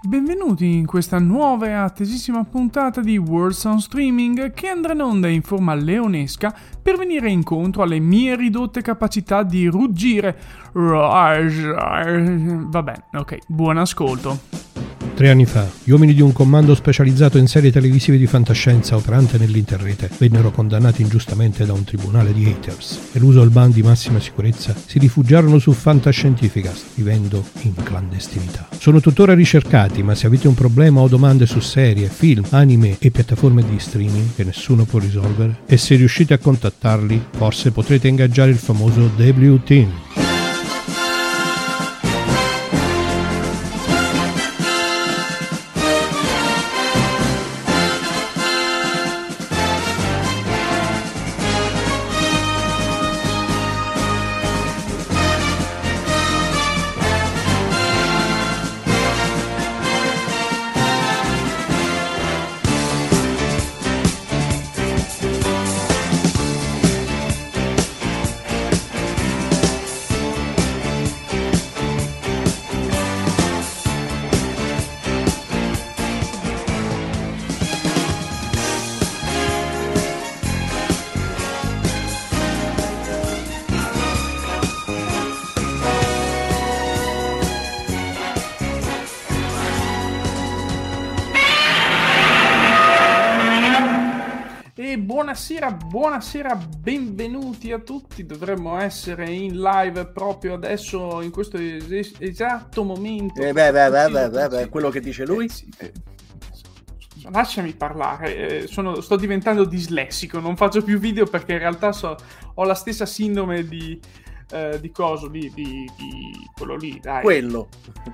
Benvenuti in questa nuova e attesissima puntata di World Sound Streaming che andrà in onda in forma leonesca per venire incontro alle mie ridotte capacità di ruggire. Vabbè, ok, buon ascolto. Tre anni fa, gli uomini di un comando specializzato in serie televisive di fantascienza operante nell'interrete vennero condannati ingiustamente da un tribunale di haters e l'uso al ban di massima sicurezza si rifugiarono su Fantascientificast, vivendo in clandestinità. Sono tuttora ricercati, ma se avete un problema o domande su serie, film, anime e piattaforme di streaming che nessuno può risolvere, e se riuscite a contattarli, forse potrete ingaggiare il famoso W-Team. Buonasera, buonasera, benvenuti a tutti. Dovremmo essere in live proprio adesso, in questo es- esatto momento. Eh beh, beh, beh, beh, beh, beh, quello che dice lui. Eh, sì, eh, lasciami parlare, eh, sono, sto diventando dislessico, non faccio più video perché in realtà so, ho la stessa sindrome di, eh, di coso lì, di, di, quello lì, dai. Quello.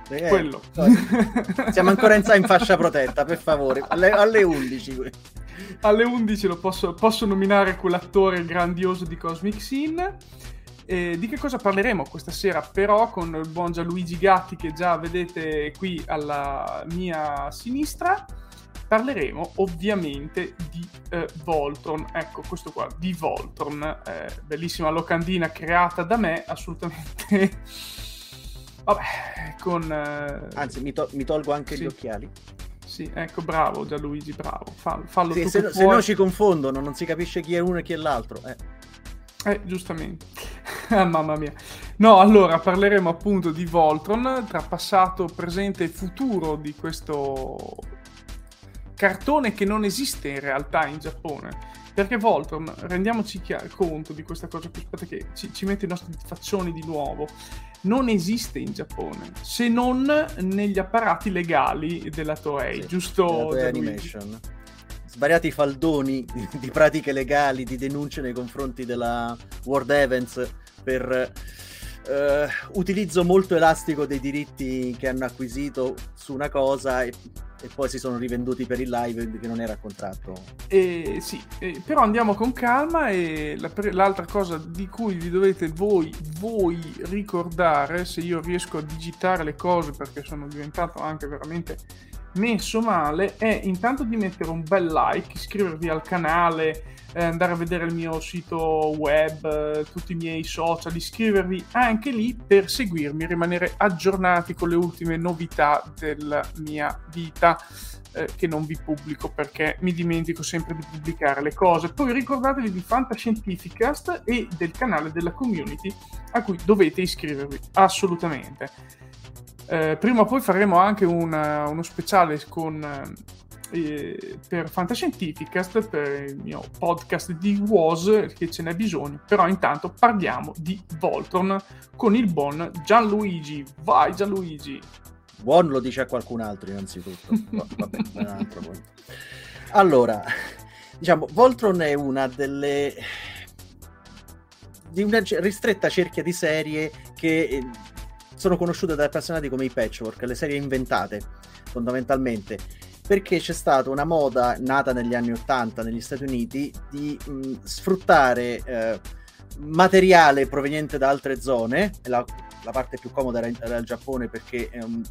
Eh, quello. Siamo ancora in, in, fascia protetta, per favore, alle, alle 11 alle 11 lo posso, posso nominare quell'attore grandioso di Cosmic Sin. E di che cosa parleremo questa sera però con il buon Gianluigi Gatti che già vedete qui alla mia sinistra? Parleremo ovviamente di eh, Voltron, ecco questo qua, di Voltron, eh, bellissima locandina creata da me, assolutamente... Vabbè, con... Eh... Anzi, mi, to- mi, tolgo anche sì. gli occhiali. Sì, ecco, bravo Gianluigi, bravo. Fallo, fallo sì, se, se no ci confondono, non si capisce chi è uno e chi è l'altro. Eh, eh giustamente. ah, mamma mia. No, allora parleremo appunto di Voltron, tra passato, presente e futuro di questo cartone che non esiste in realtà in Giappone. Perché Voltron, rendiamoci chiaro, conto di questa cosa aspetta che ci, ci mette i nostri faccioni di nuovo non esiste in Giappone, se non negli apparati legali della Toei, sì, giusto? Toei Animation. Svariati faldoni di pratiche legali, di denunce nei confronti della World Events per uh, utilizzo molto elastico dei diritti che hanno acquisito su una cosa e e poi si sono rivenduti per il live che non era contratto. Eh, sì, eh, però andiamo con calma e la, l'altra cosa di cui vi dovete voi, voi ricordare, se io riesco a digitare le cose perché sono diventato anche veramente messo male, è intanto di mettere un bel like, iscrivervi al canale, eh, andare a vedere il mio sito web, eh, tutti i miei social, iscrivervi anche lì per seguirmi, rimanere aggiornati con le ultime novità della mia vita eh, che non vi pubblico perché mi dimentico sempre di pubblicare le cose. Poi ricordatevi di Fantascientificast e del canale della community a cui dovete iscrivervi assolutamente. Eh, prima o poi faremo anche una, uno speciale con eh, per Fantascientificast, per il mio podcast di WOS, che ce n'è bisogno. Però intanto parliamo di Voltron con il buon Gianluigi. Vai Gianluigi! Buon lo dice a qualcun altro innanzitutto. vabbè, un altro poi. Allora, diciamo, Voltron è una delle di una ristretta cerchia di serie che eh, sono conosciute dai appassionati come i patchwork, le serie inventate fondamentalmente perché c'è stata una moda nata negli anni 80 negli Stati Uniti di mh, sfruttare eh, materiale proveniente da altre zone, la, la parte più comoda era, era il Giappone perché um,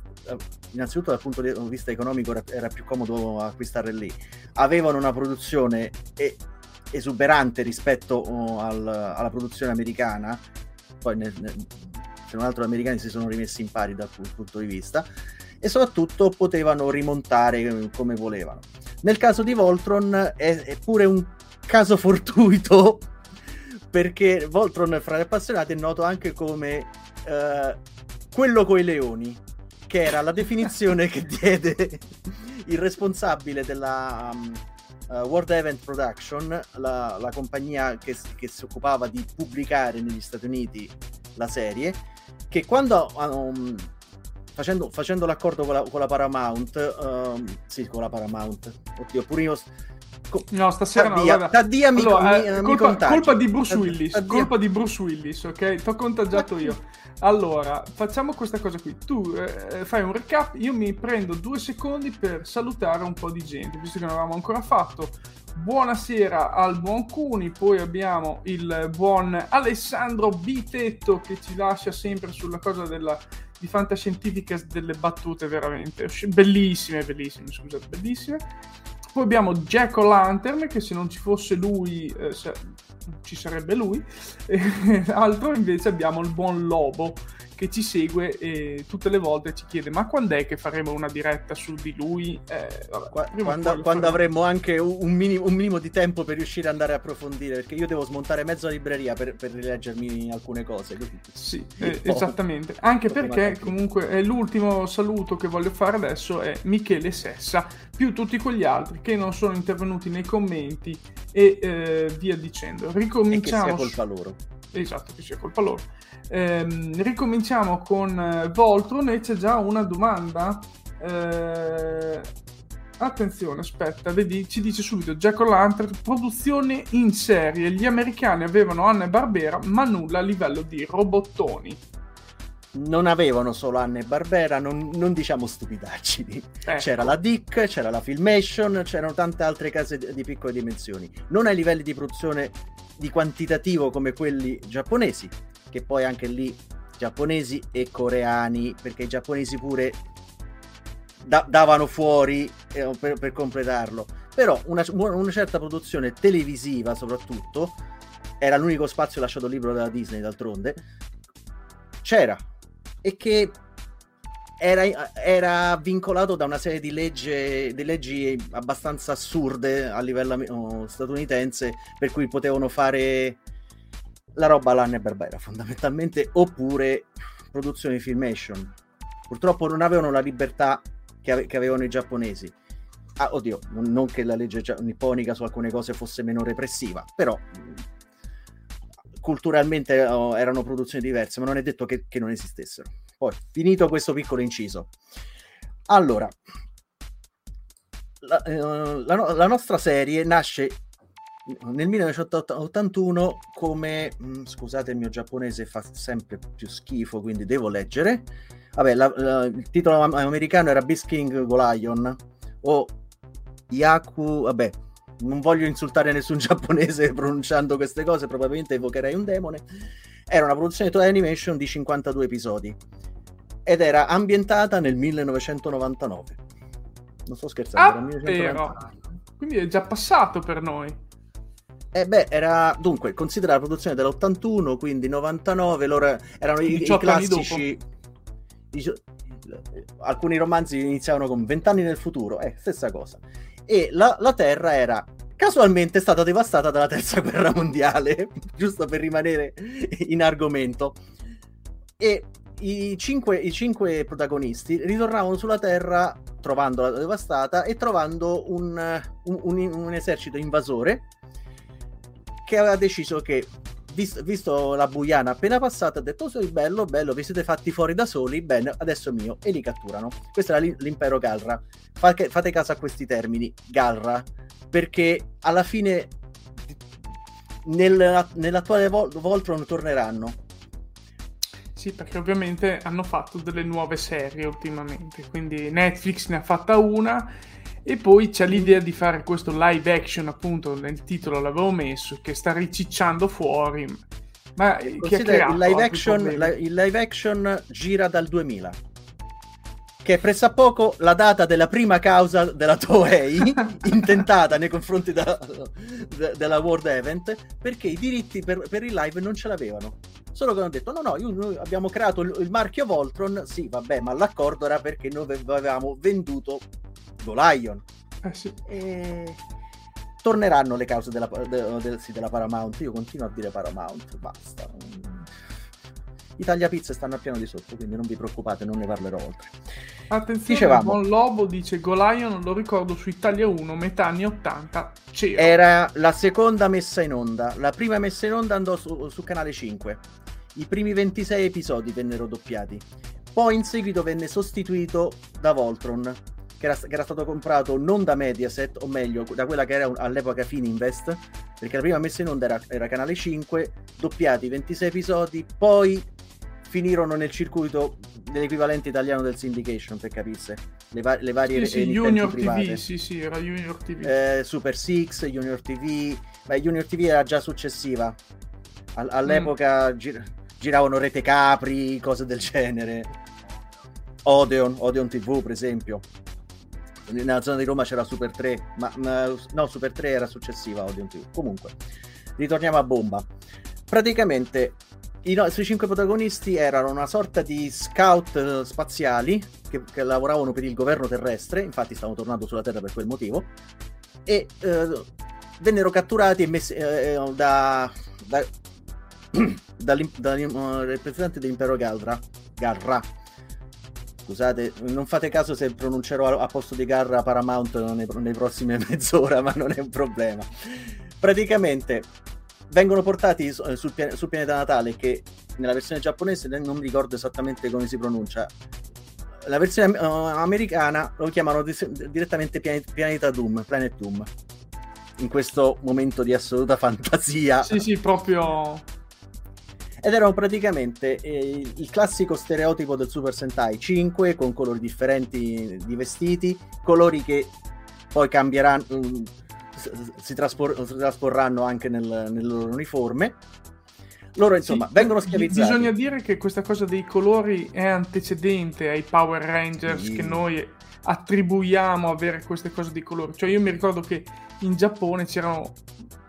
innanzitutto dal punto di vista economico era, era più comodo acquistare lì, avevano una produzione e, esuberante rispetto uh, al, alla produzione americana, poi nel, nel, se non altro gli americani si sono rimessi in pari dal punto di vista, e soprattutto potevano rimontare eh, come volevano. Nel caso di Voltron è, è pure un caso fortuito perché Voltron fra gli appassionati è noto anche come uh, quello coi leoni, che era la definizione che diede il responsabile della um, uh, World Event Production, la, la compagnia che, che, si occupava di pubblicare negli Stati Uniti la serie, che quando um, facendo, facendo l'accordo con la, con la Paramount, um, sì, con la Paramount, oddio, pure io. No, stasera Taddia, no, Taddia mi, allora, mi, eh, colpa, mi colpa, di Bruce Willis, Taddia. colpa di Bruce Willis, ok? T'ho contagiato io. Allora, facciamo questa cosa qui. Tu eh, fai un recap, io mi prendo due secondi per salutare un po' di gente, visto che non avevamo ancora fatto. Buonasera al buon Cuni, poi abbiamo il buon Alessandro Bitetto che ci lascia sempre sulla cosa della di fantascientifica delle battute veramente bellissime, bellissime, scusate, bellissime. Poi abbiamo Jack O'Lantern, che se non ci fosse lui, eh, se, ci sarebbe lui. E, altro invece abbiamo il buon Lobo, che ci segue e tutte le volte ci chiede ma quando è che faremo una diretta su di lui? Eh, vabbè, quando, quando avremo anche un minimo, un minimo, di tempo per riuscire ad andare a approfondire, perché io devo smontare mezza libreria per, per rileggermi alcune cose. Sì, eh, esattamente. Anche perché comunque è l'ultimo saluto che voglio fare adesso è Michele Sessa, più tutti quegli altri che non sono intervenuti nei commenti e eh, via dicendo. Ricominciamo. E che sia colpa loro. Esatto, che sia colpa loro. Ehm, ricominciamo con eh, Voltron e c'è già una domanda. Eh, attenzione, aspetta, vedi, ci dice subito Jack O'Lantern, produzione in serie. Gli americani avevano Anna e Barbera, ma nulla a livello di robottoni. Non avevano solo Anna e Barbera, non, non diciamo stupidaggini. Ecco. C'era la Dick, c'era la Filmation, c'erano tante altre case di, di piccole dimensioni. Non ai livelli di produzione di quantitativo come quelli giapponesi, che poi anche lì giapponesi e coreani, perché i giapponesi pure da- davano fuori eh, per, per, completarlo. Però una, una, certa produzione televisiva soprattutto, era l'unico spazio lasciato libero dalla Disney d'altronde, c'era e che era, era, vincolato da una serie di, legge, di, leggi abbastanza assurde a livello oh, statunitense per cui potevano fare la roba all'Anne Barbera fondamentalmente oppure produzioni filmation purtroppo non avevano la libertà che, ave- che avevano i giapponesi. Ah, oddio non, che la legge nipponica su alcune cose fosse meno repressiva però culturalmente oh, erano produzioni diverse ma non è detto che, che non esistessero. Poi finito questo piccolo inciso. Allora la, eh, la, la nostra serie nasce nel 1981 come mh, scusate il mio giapponese fa sempre più schifo quindi devo leggere. Vabbè la, la, il titolo americano era Beast King Golion o Yaku vabbè non voglio insultare nessun giapponese pronunciando queste cose probabilmente evocherei un demone. Era una produzione toy animation di 52 episodi ed era ambientata nel 1999 non sto scherzando ah, 1999. quindi è già passato per noi eh beh, era dunque, considera la produzione dell'81, quindi 99, loro erano i, i classici. I, alcuni romanzi iniziavano con 20 anni nel futuro, eh, stessa cosa. E la, la Terra era casualmente stata devastata dalla terza guerra mondiale, giusto per rimanere in argomento. E i cinque, i cinque protagonisti ritornavano sulla Terra trovandola devastata e trovando un, un, un, un esercito invasore che aveva deciso che visto, visto, la buiana appena passata ha detto sei bello bello vi siete fatti fuori da soli bene adesso è mio e li catturano. Questo era l'impero Galra. Fate, fate caso a questi termini Galra perché alla fine nel, nell'attuale Vol- Voltron torneranno. Sì, perché ovviamente hanno fatto delle nuove serie ultimamente, quindi Netflix ne ha fatta una e poi c'è l'idea di fare questo live action, appunto, nel titolo l'avevo messo, che sta ricicciando fuori. Ma chi ha il, live action, il live action gira dal 2000 che è pressappoco la data della prima causa della Toei intentata nei confronti da, de, della World Event perché i diritti per, per, il live non ce l'avevano. Solo che hanno detto: no, no, io, noi abbiamo creato il, il, marchio Voltron. Sì, vabbè, ma l'accordo era perché noi avevamo venduto Go Lion. Eh sì. E torneranno le cause della, de, de, sì, della Paramount. Io continuo a dire Paramount, basta. I tagliapizze stanno a piano di sotto, quindi non vi preoccupate, non ne parlerò oltre. Attenzione, Dicevamo, Buon Lobo dice Golion, non lo ricordo su Italia 1, metà anni 80, c'era. Era la seconda messa in onda, la prima messa in onda andò su, su canale 5. I primi 26 episodi vennero doppiati. Poi in seguito venne sostituito da Voltron, che era, che era, stato comprato non da Mediaset, o meglio, da quella che era un, all'epoca Fininvest, perché la prima messa in onda era, era Canale 5, doppiati 26 episodi, poi finirono nel circuito dell'equivalente italiano del syndication, per capisse. Le, va- le varie sì, sì, Junior private. TV, sì, sì, era Junior TV. Eh, Super Six, Junior TV. Beh, Junior TV era già successiva. All- all'epoca mm. gir- giravano Rete Capri, cose del genere. Odeon, Odeon TV, per esempio. Nella zona di Roma c'era Super 3, ma, no, Super 3 era successiva a Odeon TV. Comunque, ritorniamo a bomba. Praticamente i nostri cinque protagonisti erano una sorta di scout uh, spaziali che, che, lavoravano per il governo terrestre, infatti stavano tornando sulla Terra per quel motivo, e uh, vennero catturati e messi uh, da, da, dal rappresentante dell'impero Galra, Garra. Scusate, non fate caso se pronuncerò a, posto di Garra Paramount nei, nei prossime mezz'ora, ma non è un problema. Praticamente vengono portati sul, sul, pianeta natale che nella versione giapponese non mi ricordo esattamente come si pronuncia. La versione uh, americana lo chiamano di- direttamente pianeta, pianeta Doom Planet Doom. In questo momento di assoluta fantasia. Sì sì proprio ed erano praticamente eh, il classico stereotipo del Super Sentai 5 con colori differenti di vestiti colori che poi cambieranno mm, si, traspor- si trasporranno anche nel, nelle loro uniforme. Loro, insomma, sì, vengono schiavizzati. Bisogna dire che questa cosa dei colori è antecedente ai Power Rangers sì. che noi attribuiamo avere queste cose di colori. Cioè, io mi ricordo che in Giappone c'erano,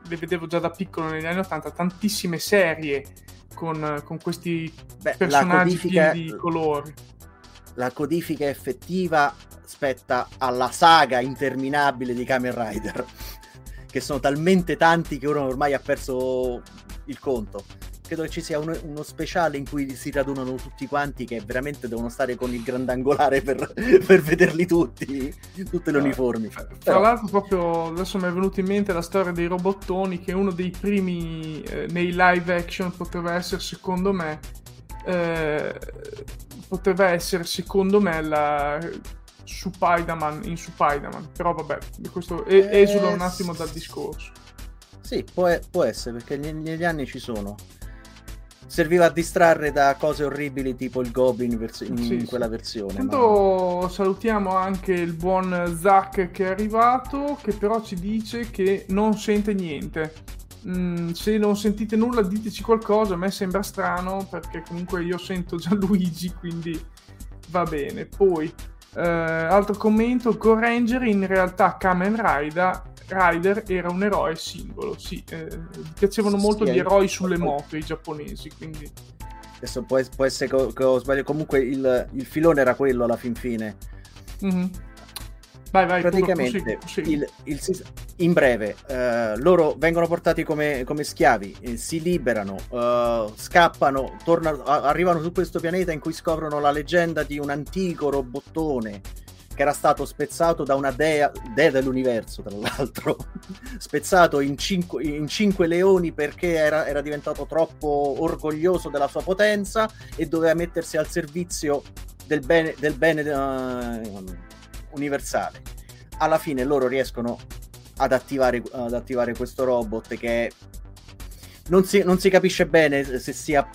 le vedevo già da piccolo negli anni 80, tantissime serie con, con questi Beh, personaggi codifica, di colori. La codifica effettiva spetta alla saga interminabile di Kamen Rider che sono talmente tanti che uno ormai ha perso il conto. Credo che ci sia uno, uno speciale in cui si radunano tutti quanti che veramente devono stare con il grandangolare per, per vederli tutti, tutte le uniformi. Tra Però... l'altro, proprio adesso mi è venuta in mente la storia dei robottoni, che uno dei primi eh, nei live action poteva essere, secondo me, eh, poteva essere, secondo me, la su Spider-Man in Spider-Man. Però vabbè, questo es- eh, esula un attimo dal discorso. Sì, può, può essere, perché negli anni ci sono. Serviva a distrarre da cose orribili tipo il Goblin vers- in sì, quella versione. Intanto ma... salutiamo anche il buon Zack che è arrivato, che però ci dice che non sente niente. Mm, se non sentite nulla diteci qualcosa, a me sembra strano perché comunque io sento già Luigi, quindi va bene. Poi Uh, altro commento, Go Ranger in realtà Kamen Rider, Rider era un eroe singolo, sì, eh, piacevano molto sì, gli eroi sulle moto i giapponesi, quindi... Adesso può, può essere che, che ho sbagliato, comunque il, il, filone era quello alla fin fine. Mm-hmm. Vai, vai, praticamente pure, prosegui, il, il, in breve uh, loro vengono portati come, come schiavi eh, si liberano uh, scappano tornano, arrivano su questo pianeta in cui scoprono la leggenda di un antico robottone che era stato spezzato da una dea, dea dell'universo tra l'altro spezzato in cinque, in cinque leoni perché era, era, diventato troppo orgoglioso della sua potenza e doveva mettersi al servizio del bene, del bene uh, universale. Alla fine loro riescono ad attivare, ad attivare questo robot che non si, non si capisce bene se sia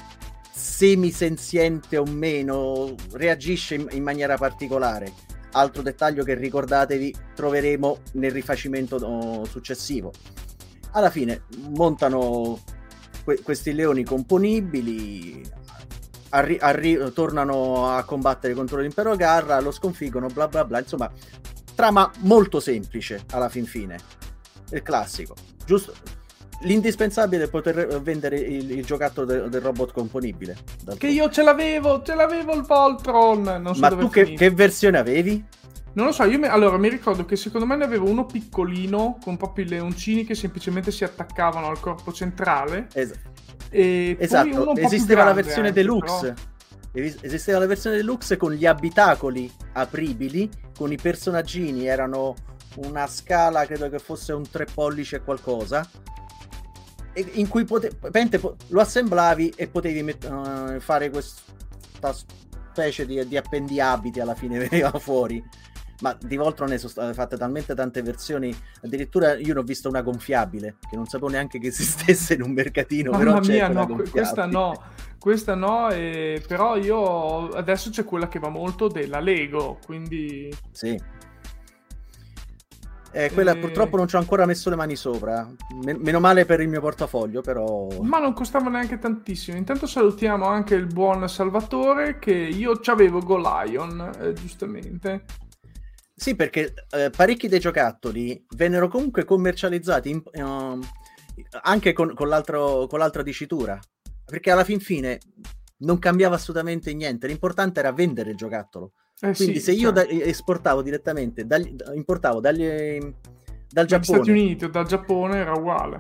semisenziente o meno, reagisce in, in maniera particolare. Altro dettaglio che ricordatevi troveremo nel rifacimento successivo. Alla fine montano que- questi leoni componibili, arri- arri- tornano a combattere contro l'impero Garra, lo sconfiggono, bla bla bla. Insomma, trama molto semplice alla fin fine. Il classico. Giusto l'indispensabile è poter vendere il, il giocattolo de, del robot componibile. Che io ce l'avevo, ce l'avevo il Voltron. Non so Ma tu che, che, versione avevi? Non lo so, io mi, allora mi ricordo che secondo me ne avevo uno piccolino con proprio i leoncini che semplicemente si attaccavano al corpo centrale. Es- esatto, esisteva la versione anche, deluxe. Però... Esisteva la versione deluxe con gli abitacoli apribili, con i personaggini, erano una scala, credo che fosse un 3 pollici e qualcosa in cui pote- lo assemblavi e potevi met- uh, fare questa specie di, di appendiabiti alla fine veniva fuori. Ma di Voltron ne sono state fatte talmente tante versioni addirittura io ne ho visto una gonfiabile che non sapevo neanche che esistesse in un mercatino Mamma mia no, questa no questa no e... però io adesso c'è quella che va molto della Lego quindi sì eh, quella e... purtroppo non ci ho ancora messo le mani sopra. meno male per il mio portafoglio, però. Ma non costava neanche tantissimo. Intanto salutiamo anche il buon Salvatore che io c'avevo Go Lion, eh, giustamente. Sì, perché eh, parecchi dei giocattoli vennero comunque commercializzati in, uh, anche con, con, con l'altra dicitura. Perché alla fin fine non cambiava assolutamente niente. L'importante era vendere il giocattolo. Eh Quindi sì, se io certo. da, esportavo direttamente, dagli, importavo dagli, dal Giappone... Dagli Stati Uniti o dal Giappone era uguale.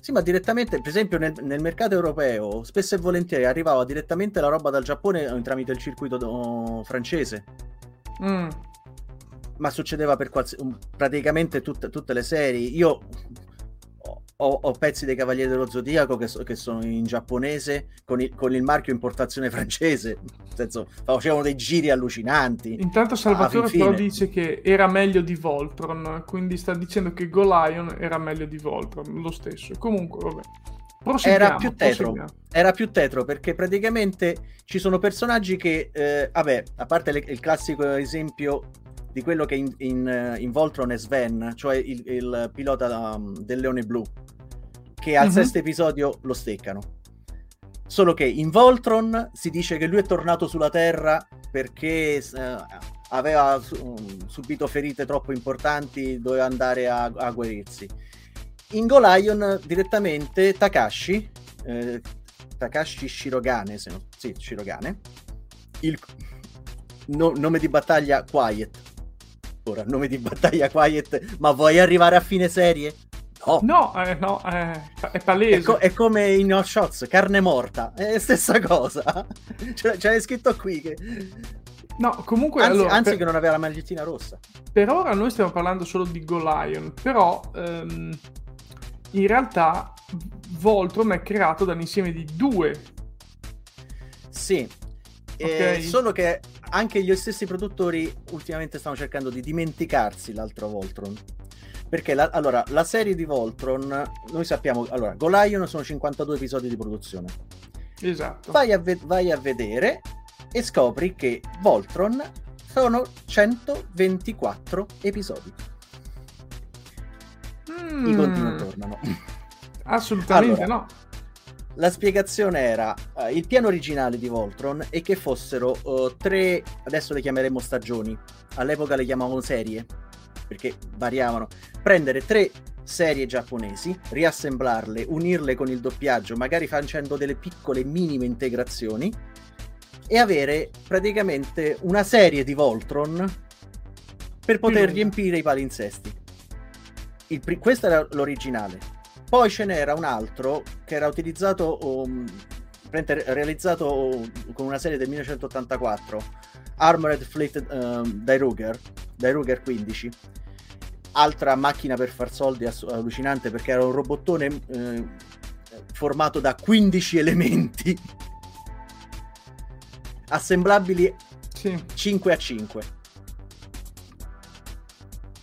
Sì, ma direttamente, per esempio nel, nel, mercato europeo, spesso e volentieri arrivava direttamente la roba dal Giappone eh, tramite il circuito oh, francese. Mm. Ma succedeva per quals- praticamente tutte, tutte le serie. Io ho, ho, pezzi dei Cavalieri dello Zodiaco che, so, che sono in giapponese con il, con il, marchio importazione francese. Nel senso, facevano dei giri allucinanti. Intanto Salvatore ah, però dice che era meglio di Voltron, quindi sta dicendo che Golion era meglio di Voltron, lo stesso. Comunque, vabbè. Era più, tetro, era più tetro perché praticamente ci sono personaggi che, eh, vabbè, a parte le, il classico esempio di quello che in, in, in Voltron è Sven, cioè il, il pilota um, del Leone Blu, che al mm-hmm. sesto episodio lo steccano. Solo che in Voltron si dice che lui è tornato sulla Terra perché eh, aveva su, subito ferite troppo importanti, doveva andare a, a guarirsi. In Golion direttamente Takashi, eh, Takashi Shirogane, se no, sì, Shirogane, il no, nome di battaglia Quiet. Ora, nome di battaglia Quiet, ma vuoi arrivare a fine serie? No, no, eh, no eh, è palese. È, co- è, come in Hot Shots, carne morta, è stessa cosa. C'è, c'è scritto qui che... No, comunque... Anzi, allora, anzi per... che non aveva la magliettina rossa. Per ora noi stiamo parlando solo di Golion, però ehm, in realtà Voltron è creato dall'insieme di due. Sì, okay. eh, solo che anche gli stessi produttori ultimamente stanno cercando di dimenticarsi l'altro Voltron. Perché la, allora, la serie di Voltron, noi sappiamo, allora, Golion sono 52 episodi di produzione. Esatto. Vai a, ve- vai a vedere e scopri che Voltron sono 124 episodi. Mm. I conti non tornano. Assolutamente allora, no. La spiegazione era uh, il piano originale di Voltron è che fossero uh, tre, adesso le chiameremo stagioni, all'epoca le chiamavano serie perché variavano, prendere tre serie giapponesi, riassemblarle, unirle con il doppiaggio, magari facendo delle piccole minime integrazioni e avere praticamente una serie di Voltron per poter riempire i palinsesti. Pri- questo era l'originale. Poi ce n'era un altro che era utilizzato, um, realizzato con una serie del 1984, Armored Fleet um, dai Ruger, dai Ruger 15, altra macchina per far soldi ass- allucinante perché era un robottone eh, formato da 15 elementi assemblabili sì. 5 a 5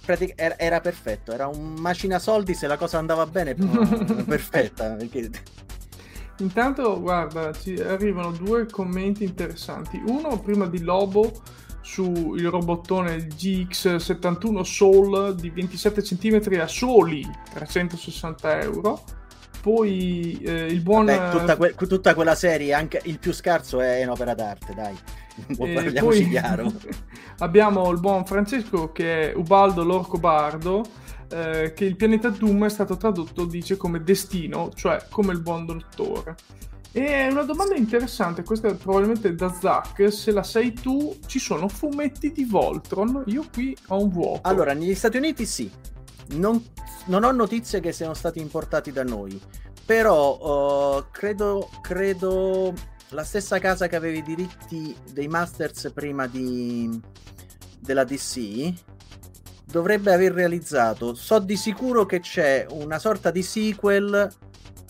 Pratic- era, era, perfetto era un macina soldi se la cosa andava bene perfetta perché... Intanto, guarda, ci arrivano due commenti interessanti. Uno prima di Lobo sul robottone GX71 Soul di 27 cm a soli 360 euro. Poi eh, il buon... Vabbè, tutta, que- tutta, quella serie, anche il più scarso è in opera d'arte, dai. Parliamoci poi... chiaro. abbiamo il buon Francesco che è Ubaldo l'Orco Bardo eh, che il pianeta Doom è stato tradotto, dice, come destino, cioè come il buon dottore. E una domanda interessante, questa è probabilmente da Zack, se la sai tu, ci sono fumetti di Voltron? Io qui ho un vuoto. Allora, negli Stati Uniti sì, non, non ho notizie che siano stati importati da noi, però uh, credo, credo la stessa casa che aveva i diritti dei Masters prima di, della DC dovrebbe aver realizzato. So di sicuro che c'è una sorta di sequel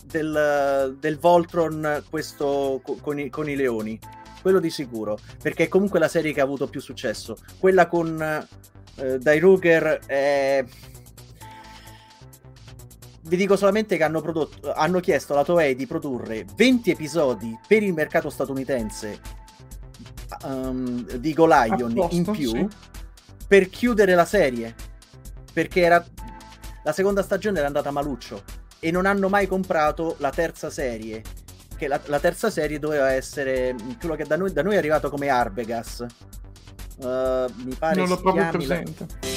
del, del Voltron, questo con i, con i, leoni. Quello di sicuro, perché è comunque la serie che ha avuto più successo. Quella con eh, Dai Ruger è... Vi dico solamente che hanno, prodotto, hanno chiesto alla Toei di produrre 20 episodi per il mercato statunitense um, di Golion in più. Sì per chiudere la serie. Perché era... la seconda stagione era andata maluccio e non hanno mai comprato la terza serie. Che la, la terza serie doveva essere quello che da noi, da noi è arrivato come Arbegas. Uh, mi pare non l'ho proprio presente. La...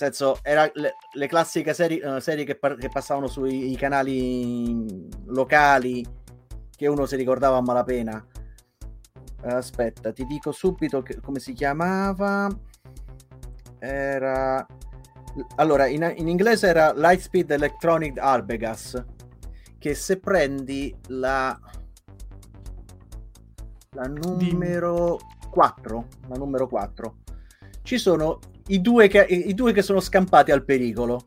senso, era le, le classiche serie, uh, serie che, par- che, passavano sui canali locali che uno si ricordava a malapena. Aspetta, ti dico subito che, come si chiamava. Era. Allora, in, in inglese era Lightspeed Electronic Arbegas. Che se prendi la. La numero 4. La numero 4. Ci sono i due, che, i due che sono scampati al pericolo.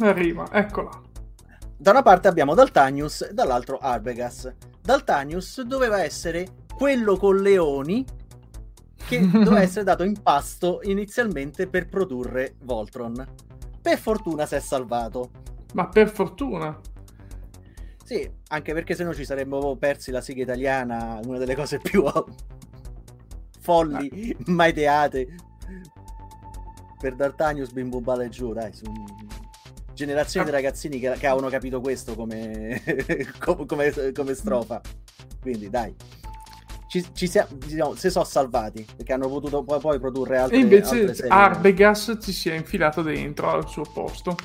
Arriva, eccola. Da una parte abbiamo Daltanius dall'altro Arbegas. Daltanius doveva essere quello con leoni che doveva essere dato in pasto inizialmente per produrre Voltron. Per fortuna si è salvato. Ma per fortuna. Sì, anche perché se no ci saremmo persi la sigla italiana, una delle cose più folli ah. mai ideate per D'Artagnan sbimbubale giù, dai, su generazioni ah. di ragazzini che, che, avevano capito questo come, come, come strofa. Quindi, dai. Ci, ci siamo, diciamo, si sono salvati perché hanno potuto poi, poi produrre altre e invece altre Arbegas ci si è infilato dentro al suo posto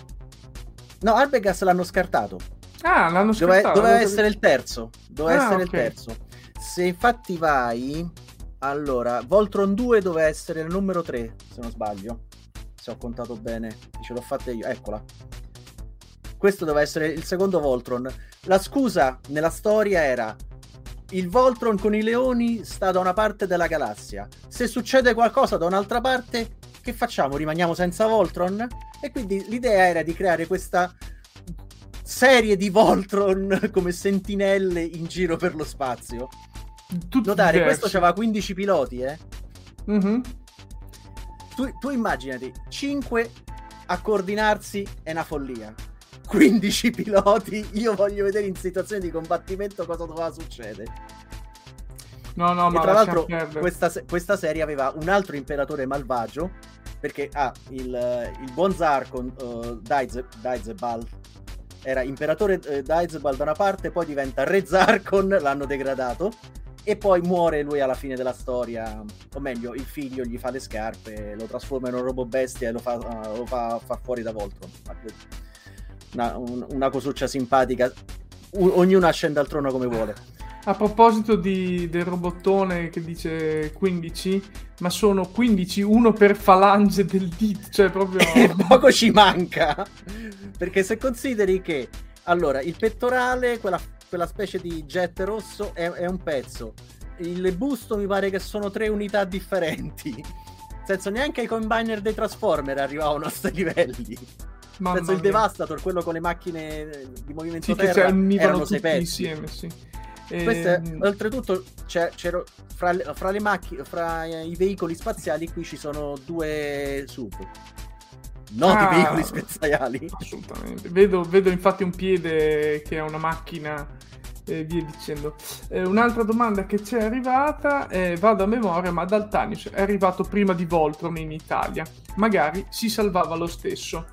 no Arbegas l'hanno scartato ah l'hanno scartato doveva, doveva essere il terzo doveva ah, essere okay. il terzo se infatti vai allora, Voltron 2 doveva essere il numero 3, se non sbaglio. Se ho contato bene, ce l'ho fatta io, eccola. Questo doveva essere il secondo Voltron. La scusa nella storia era il Voltron con i leoni sta da una parte della galassia. Se succede qualcosa da un'altra parte, che facciamo? Rimaniamo senza Voltron? E quindi l'idea era di creare questa serie di Voltron come sentinelle in giro per lo spazio. Tutti Notare, diversi. questo aveva 15 piloti, eh? Mm-hmm. Tu, tu immaginati, 5 a coordinarsi è una follia. 15 piloti, io voglio vedere in situazioni di combattimento cosa doveva succedere. No, no, e ma tra l'altro questa, questa, serie aveva un altro imperatore malvagio, perché ah, il, il buon zar con uh, Daize, Daizebal, era imperatore uh, Daizebal da una parte, poi diventa re zar con l'hanno degradato, e poi muore lui alla fine della storia, o meglio, il figlio gli fa le scarpe, lo trasforma in un robot bestia e lo fa, uh, lo fa, fa fuori da Voltron. Una, un, una cosuccia simpatica, o, ognuno ascende al trono come vuole. A proposito di, del robottone che dice 15, ma sono 15 uno per falange del dito, cioè proprio... Poco ci manca, perché se consideri che, allora, il pettorale, quella quella specie di jet rosso è, è un pezzo. Il busto mi pare che sono tre unità differenti. Nel senso, neanche i combiner dei Transformer arrivavano a questi livelli. Mamma il Devastator, quello con le macchine di movimento sì, terra, erano sei pezzi. insieme, sì. Queste, ehm... oltretutto, fra, le, fra, le macchine, fra i veicoli spaziali, qui ci sono due sub. Noti ah, veicoli spaziali. Assolutamente. Vedo, vedo, infatti un piede che è una macchina e via dicendo. Eh, un'altra domanda che ci è arrivata, eh, vado a memoria, ma Daltanius è arrivato prima di Voltron in Italia. Magari si salvava lo stesso.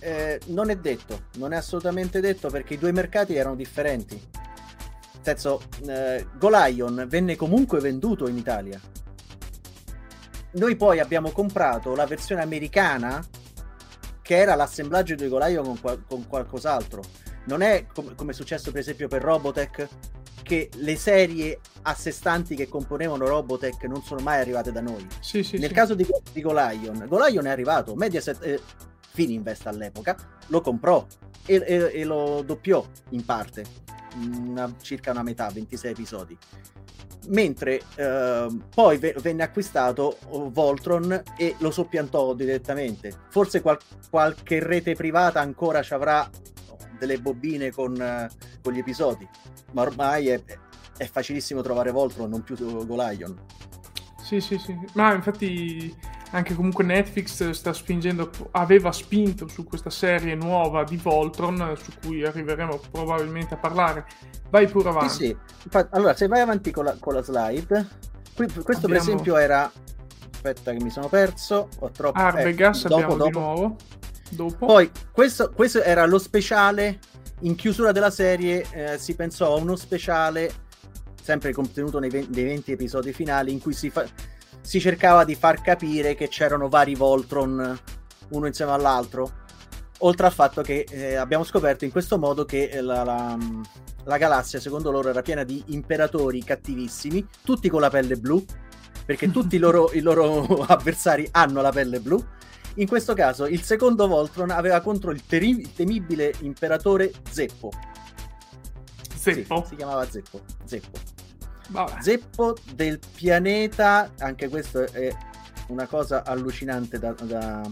Eh, non è detto, non è assolutamente detto perché i due mercati erano differenti. Nel senso, eh, Golion venne comunque venduto in Italia. Noi poi abbiamo comprato la versione americana che era l'assemblaggio di Golion con, qual- con qualcos'altro non è com- come è successo per esempio per Robotech che le serie a sé stanti che componevano Robotech non sono mai arrivate da noi. Sì, sì, Nel sì. caso di, di Golion, Golion è arrivato, Mediaset, eh, Fininvest all'epoca, lo comprò e, e, e lo doppiò in parte, una, circa una metà, 26 episodi. Mentre eh, poi v- venne acquistato Voltron e lo soppiantò direttamente. Forse qual- qualche rete privata ancora ci avrà delle bobine con, con gli episodi, ma ormai è, è facilissimo trovare Voltron, non più Golion. Sì, sì, sì, ma infatti anche comunque Netflix sta spingendo, aveva spinto su questa serie nuova di Voltron, su cui arriveremo probabilmente a parlare. Vai pure avanti. Sì, sì. Allora, se vai avanti con la, con la slide, qui, questo abbiamo... per esempio era... Aspetta che mi sono perso, ho troppo... Arbegas eh, dopo, abbiamo dopo. di nuovo. Dopo. Poi, questo, questo, era lo speciale. In chiusura della serie eh, si pensò a uno speciale, sempre contenuto nei 20, nei 20 episodi finali, in cui si, fa, si cercava di far capire che c'erano vari Voltron uno insieme all'altro. Oltre al fatto che eh, abbiamo scoperto in questo modo che la, la, la galassia, secondo loro, era piena di imperatori cattivissimi, tutti con la pelle blu, perché tutti i loro, i loro avversari hanno la pelle blu. In questo caso, il secondo Voltron aveva contro il, teri- il temibile imperatore Zeppo. Zeppo? Sì, si chiamava Zeppo. Zeppo. Vabbè. Zeppo del pianeta, anche questo è una cosa allucinante da, da...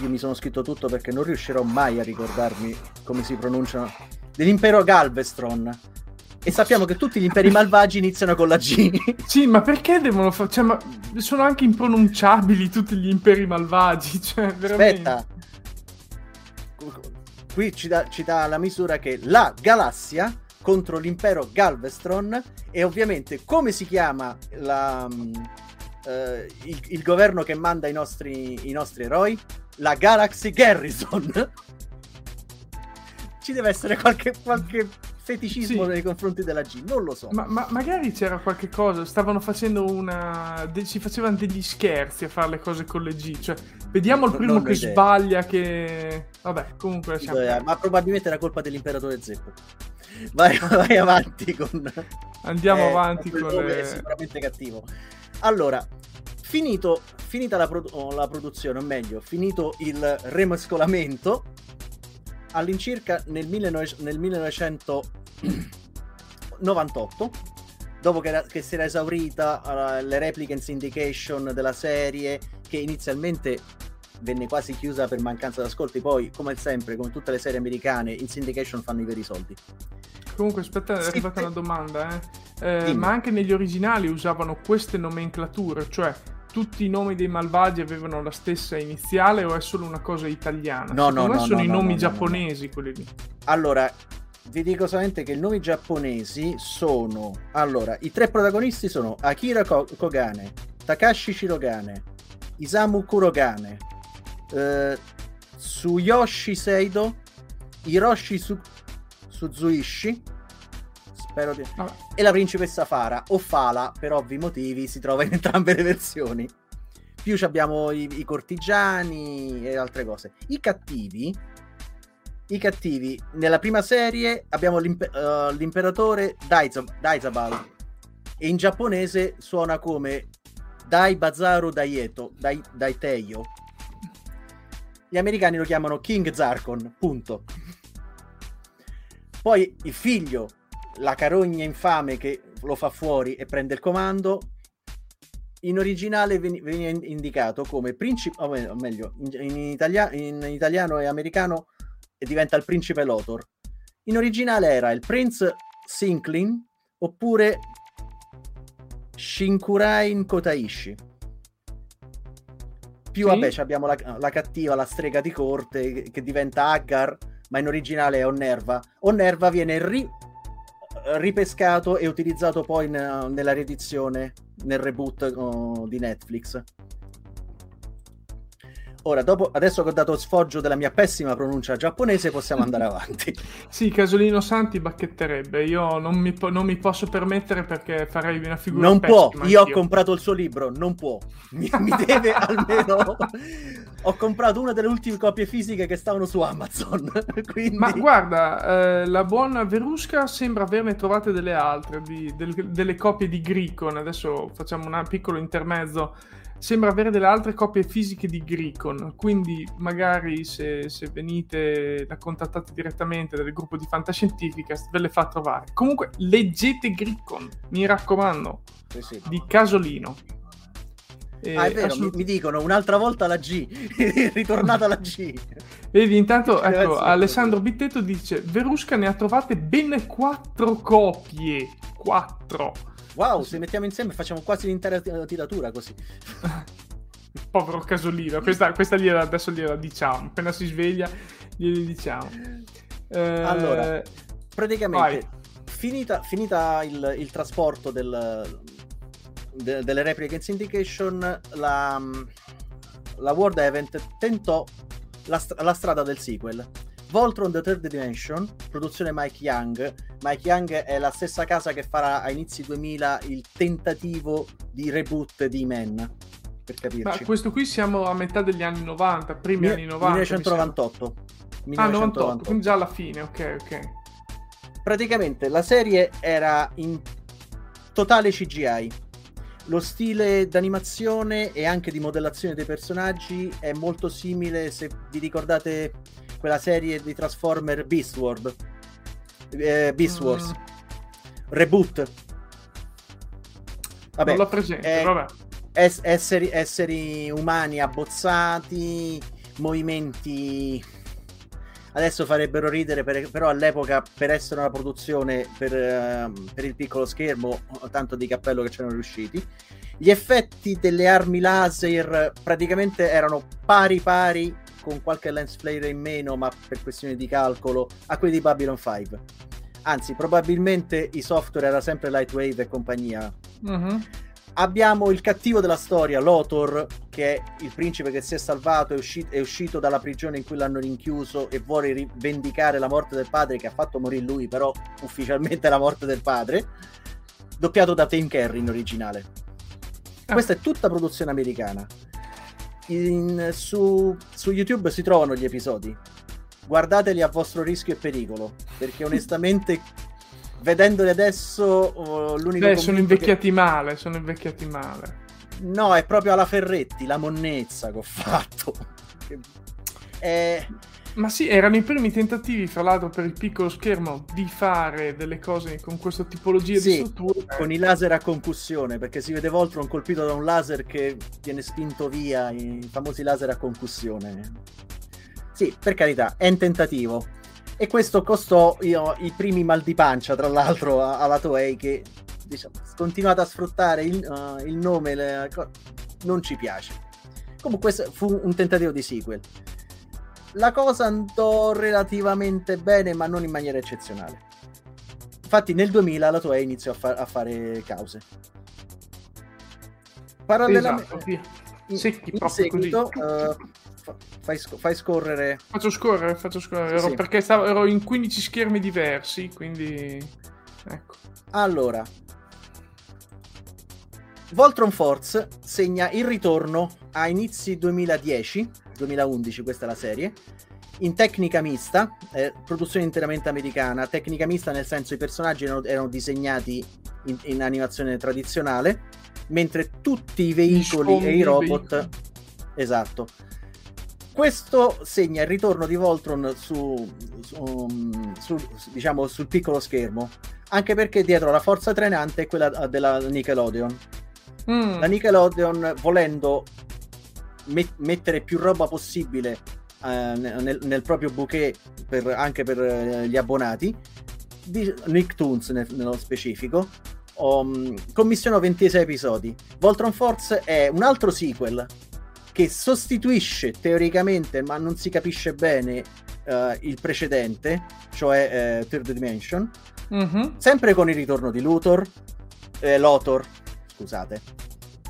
Io mi sono scritto tutto perché non riuscirò mai a ricordarmi come si pronunciano. Dell'impero Galvestron. E sappiamo che tutti gli imperi malvagi iniziano con la G. Sì, ma perché devono fare... Cioè, ma sono anche impronunciabili tutti gli imperi malvagi, cioè, veramente... Aspetta. Qui ci dà, ci dà la misura che la galassia contro l'impero Galvestron e ovviamente come si chiama la, uh, il, il, governo che manda i nostri, i nostri eroi? La Galaxy Garrison. ci deve essere qualche, qualche feticismo sì. nei confronti della G, non lo so. Ma, ma, magari c'era qualche cosa, stavano facendo una... De- si facevano degli scherzi a fare le cose con le G, cioè vediamo il primo che idea. sbaglia che... Vabbè, comunque. Idea, ma probabilmente era colpa dell'imperatore Zeppo. Vai, vai avanti con... Andiamo eh, avanti con... Le... È sicuramente cattivo. Allora, finito, finita la, produ- la produzione, o meglio, finito il remescolamento, all'incirca nel, 19- nel 1998, dopo che, era, che, si era esaurita uh, le repliche in syndication della serie, che inizialmente venne quasi chiusa per mancanza d'ascolti, poi come sempre, come tutte le serie americane, in syndication fanno i veri soldi. Comunque, aspetta, è arrivata una domanda, eh? Eh, ma anche negli originali usavano queste nomenclature, cioè tutti i nomi dei malvagi avevano la stessa iniziale o è solo una cosa italiana? No, no, no. sono no, i no, nomi no, giapponesi quelli lì. Allora, vi dico solamente che i nomi giapponesi sono... Allora, i tre protagonisti sono Akira Kogane, Takashi Shirogane, Isamu Kurogane, eh, Tsuyoshi Seido, Hiroshi Su- Suzuishi spero di... Ah. E la principessa Fara, o Fala, per ovvi motivi, si trova in entrambe le versioni. Più abbiamo i, i cortigiani e altre cose. I cattivi, i cattivi, nella prima serie abbiamo l'imp- uh, l'imperatore Daizab- Daizabal e in giapponese suona come Dai Bazaru Daieto, Dai, Daiteio. Gli americani lo chiamano King Zarkon, punto. Poi il figlio la carogna infame che lo fa fuori e prende il comando. In originale veniva indicato come principe, o meglio, in, italia, in italiano e americano e diventa il principe Lotor. In originale era il Prince Sinklin oppure Shinkurain Kotaishi. Più sì. vabbè, abbiamo la, la, cattiva, la strega di corte che, che diventa Aggar, ma in originale è Onnerva. Onnerva viene ri- ripescato e utilizzato poi ne- nella riedizione, nel reboot uh, di Netflix. Ora, dopo, adesso che ho dato sfoggio della mia pessima pronuncia giapponese, possiamo andare avanti. sì, Casolino Santi bacchetterebbe. Io non mi, po- non mi, posso permettere perché farei una figura Non può, io anch'io. ho comprato il suo libro, non può. Mi, mi deve almeno... ho comprato una delle ultime copie fisiche che stavano su Amazon. Quindi... Ma guarda, eh, la buona Verusca sembra averne trovate delle altre, di, del, delle copie di Gricon. Adesso facciamo un piccolo intermezzo sembra avere delle altre copie fisiche di Gricon, quindi magari se, se venite da contattate direttamente dal gruppo di Fantascientificast ve le fa trovare. Comunque leggete Gricon, mi raccomando, sì, sì. di Casolino. Eh, ah, è vero, assolut- mi, mi, dicono un'altra volta la G, ritornata la G. Vedi, intanto, ecco, Alessandro Bittetto dice, Verusca ne ha trovate ben quattro copie, quattro. Wow, se mettiamo insieme facciamo quasi l'intera tiratura così. Povero casolino, questa, questa gliela, adesso gliela diciamo, appena si sveglia gliela diciamo. Eh... Allora, praticamente, finita, finita il, il, trasporto del, de, delle repliche in syndication, la, la World Event tentò la, la strada del sequel Voltron The Third Dimension, produzione Mike Young. Mike Young è la stessa casa che farà a inizi 2000 il tentativo di reboot di Men. Per capirci. Ma questo qui siamo a metà degli anni 90, primi Mi- anni 90. mi 1998. sembra. Ah, 98, quindi già alla fine, ok, ok. praticamente la serie era in totale CGI. Lo stile d'animazione e anche di modellazione dei personaggi è molto simile se vi ricordate quella serie di Transformer Beast World. Eh, Beast Mm. Wars. Reboot. Vabbè, non l'ho presente, eh, vabbè. es- esseri, esseri umani abbozzati, movimenti. Adesso farebbero ridere, per- però all'epoca, per essere una produzione per, ehm, per il piccolo schermo, tanto di cappello che c'erano riusciti. Gli effetti delle armi laser praticamente erano pari pari, con qualche lens flare in meno, ma per questioni di calcolo, a quelli di Babylon 5. Anzi, probabilmente i software era sempre Lightwave e compagnia, Mhm. Abbiamo il cattivo della storia, Lothor, che è il principe che si è salvato, è, usci- è uscito dalla prigione in cui l'hanno rinchiuso e vuole rivendicare la morte del padre che ha fatto morire lui, però ufficialmente la morte del padre, doppiato da Tim Carrey in originale. Ah. Questa è tutta produzione americana. In- su, su YouTube si trovano gli episodi. Guardateli a vostro rischio e pericolo, perché onestamente, vedendoli adesso, oh, l'unico Beh, sono commento che- invecchiati male, sono invecchiati male. No, è proprio alla Ferretti, la monnezza che ho fatto. Che- Eh, Ma sì, erano i primi tentativi, fra l'altro, per il piccolo schermo di fare delle cose con questa tipologia di Sì, struttura. con i laser a concussione, perché si vede Voltron colpito da un laser che viene spinto via, i famosi laser a concussione. Sì, per carità, è un tentativo. E questo costò io, i primi mal di pancia, tra l'altro, alla Toei che diciamo, continuate a sfruttare il, uh, il nome, le- non ci piace. Comunque questo fu un tentativo di sequel. La cosa andò relativamente bene, ma non in maniera eccezionale. Infatti nel 2000 la Toei iniziò a, fa- a fare cause. Parallelamente, Esatto, via. in, secchi, in seguito, così. Fa- fai, fai scorrere Faccio scorrere, faccio scorrere, Sì, ero- sì. perché stavo, ero in 15 schermi diversi, quindi... Ecco. Allora, Voltron Force segna il ritorno a inizi 2010, 2011 questa è la serie, in tecnica mista, eh, produzione interamente americana, tecnica mista nel senso i personaggi erano, erano disegnati in, in animazione tradizionale, mentre tutti i veicoli e i robot... veicoli. Esatto. Questo segna il ritorno di Voltron su, su- um, su- diciamo, sul piccolo schermo, anche perché dietro la forza trainante è quella della Nickelodeon. Mm, La Nickelodeon, volendo met- mettere più roba possibile eh, nel, nel proprio bouquet per- anche per eh, gli abbonati, di Nicktoons nel- nello specifico, um, commissionò 26 episodi. Voltron Force è un altro sequel che sostituisce teoricamente, ma non si capisce bene, eh, il precedente, cioè eh, Third Dimension, mhm. sempre con il ritorno di Luthor, eh, Lothor, scusate.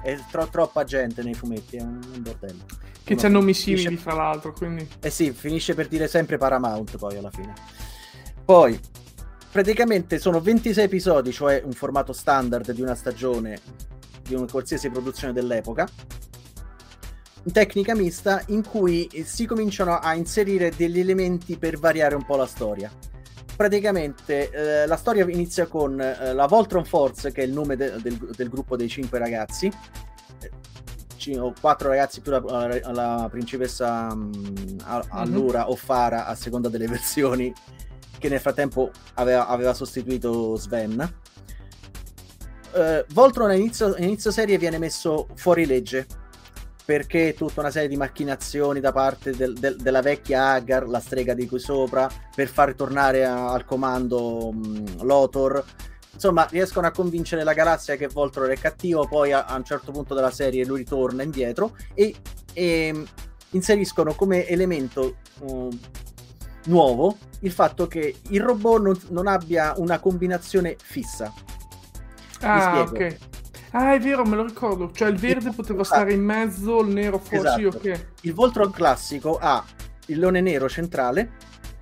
È tro- troppa gente nei fumetti, è un, un bordello. Che c'è nomi simili, fra l'altro, quindi... Eh sì, finisce per dire sempre Paramount poi alla fine. Poi, praticamente sono 26 episodi, cioè un formato standard di una stagione di una qualsiasi produzione dell'epoca. Tecnica mista in cui si cominciano a inserire degli elementi per variare un po' la storia. Praticamente eh, la storia inizia con eh, la Voltron Force, che è il nome de- del, del gruppo dei cinque ragazzi, eh, ci- o quattro ragazzi più la, la- la principessa mm, a- allora o Fara a seconda delle versioni che nel frattempo aveva, aveva sostituito Sven. Eh, Voltron a inizio, a inizio serie viene messo fuori legge perché tutta una serie di macchinazioni da parte del- del- della vecchia Agar, la strega di qui sopra, per far tornare a- al comando mh, Lothor. Insomma, riescono a convincere la galassia che Voltron è cattivo, poi a, a un certo punto della serie lui ritorna indietro e, e, inseriscono come elemento mh, nuovo il fatto che il robot non, non abbia una combinazione fissa. Ah, ok. Ah, è vero, me lo ricordo. Cioè, il verde poteva stare in mezzo, il nero fuori. Esatto. ok. Il Voltron classico ha il leone nero centrale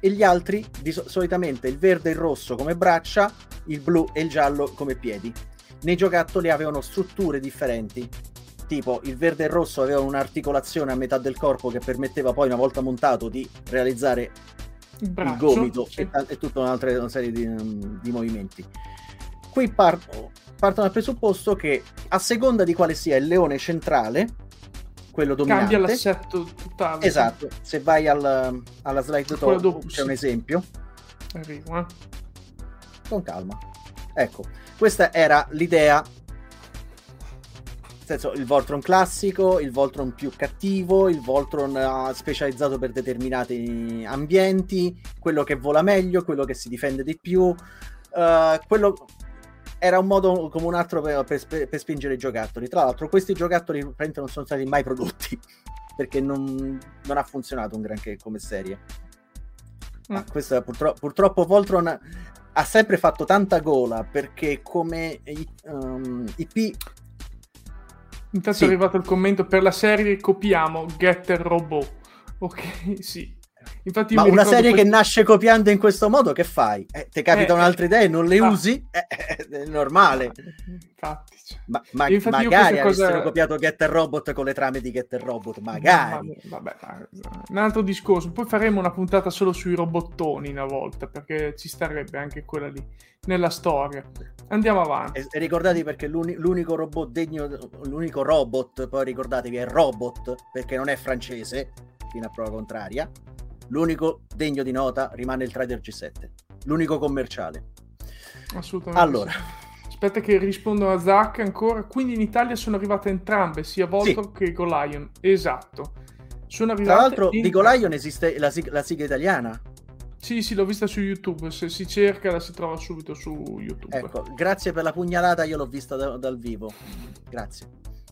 e gli altri di, solitamente il verde e il rosso come braccia, il blu e il giallo come piedi. Nei giocattoli avevano strutture differenti, tipo il verde e il rosso avevano un'articolazione a metà del corpo che permetteva poi una volta montato di realizzare il, Braccio, il gomito sì. e, e, tutta un'altra una serie di, di movimenti. Qui partono, partono dal presupposto che a seconda di quale sia il leone centrale, quello dominante. Cambia l'assetto totale. Esatto, se vai al, alla slide top dopo, c'è sì. un esempio. Arrivo, eh. Con calma. Ecco, questa era l'idea nel senso, il Voltron classico, il Voltron più cattivo, il Voltron uh, specializzato per determinati ambienti, quello che vola meglio, quello che si difende di più. Uh, quello era un modo come un altro per, per, per, spingere i giocattoli. Tra l'altro, questi giocattoli non sono stati mai prodotti perché non, non ha funzionato un granché come serie. Ma mm. questa, purtro- purtroppo Voltron ha sempre fatto tanta gola perché come um, IP Intanto sì. è arrivato il commento per la serie copiamo Getter Robot. Ok, sì. Infatti Ma una serie questo... che nasce copiando in questo modo, che fai? Eh, ti capitano eh, altre idee, e non le ah. usi? Eh, eh, è normale. Infatti. Cioè. Ma, ma magari avessero cosa... copiato Getter Robot con le trame di Getter Robot, magari. Vabbè, vabbè, un altro discorso. Poi faremo una puntata solo sui robottoni una volta, perché ci starebbe anche quella lì, nella storia. Andiamo avanti. E, e ricordate perché l'uni, l'unico robot degno, l'unico robot, poi ricordatevi è robot, perché non è francese, fino a prova contraria L'unico degno di nota rimane il Trader G7, l'unico commerciale. Assolutamente. Allora. Sì. Aspetta che rispondo a Zach ancora. Quindi in Italia sono arrivate entrambe, sia Voltron sì. che Golion. Esatto. Sono arrivate Tra l'altro in... di Golion esiste la, sig- la sigla italiana. Sì, sì, l'ho vista su YouTube. Se si cerca la si trova subito su YouTube. Ecco, grazie per la pugnalata, io l'ho vista da- dal vivo. Grazie.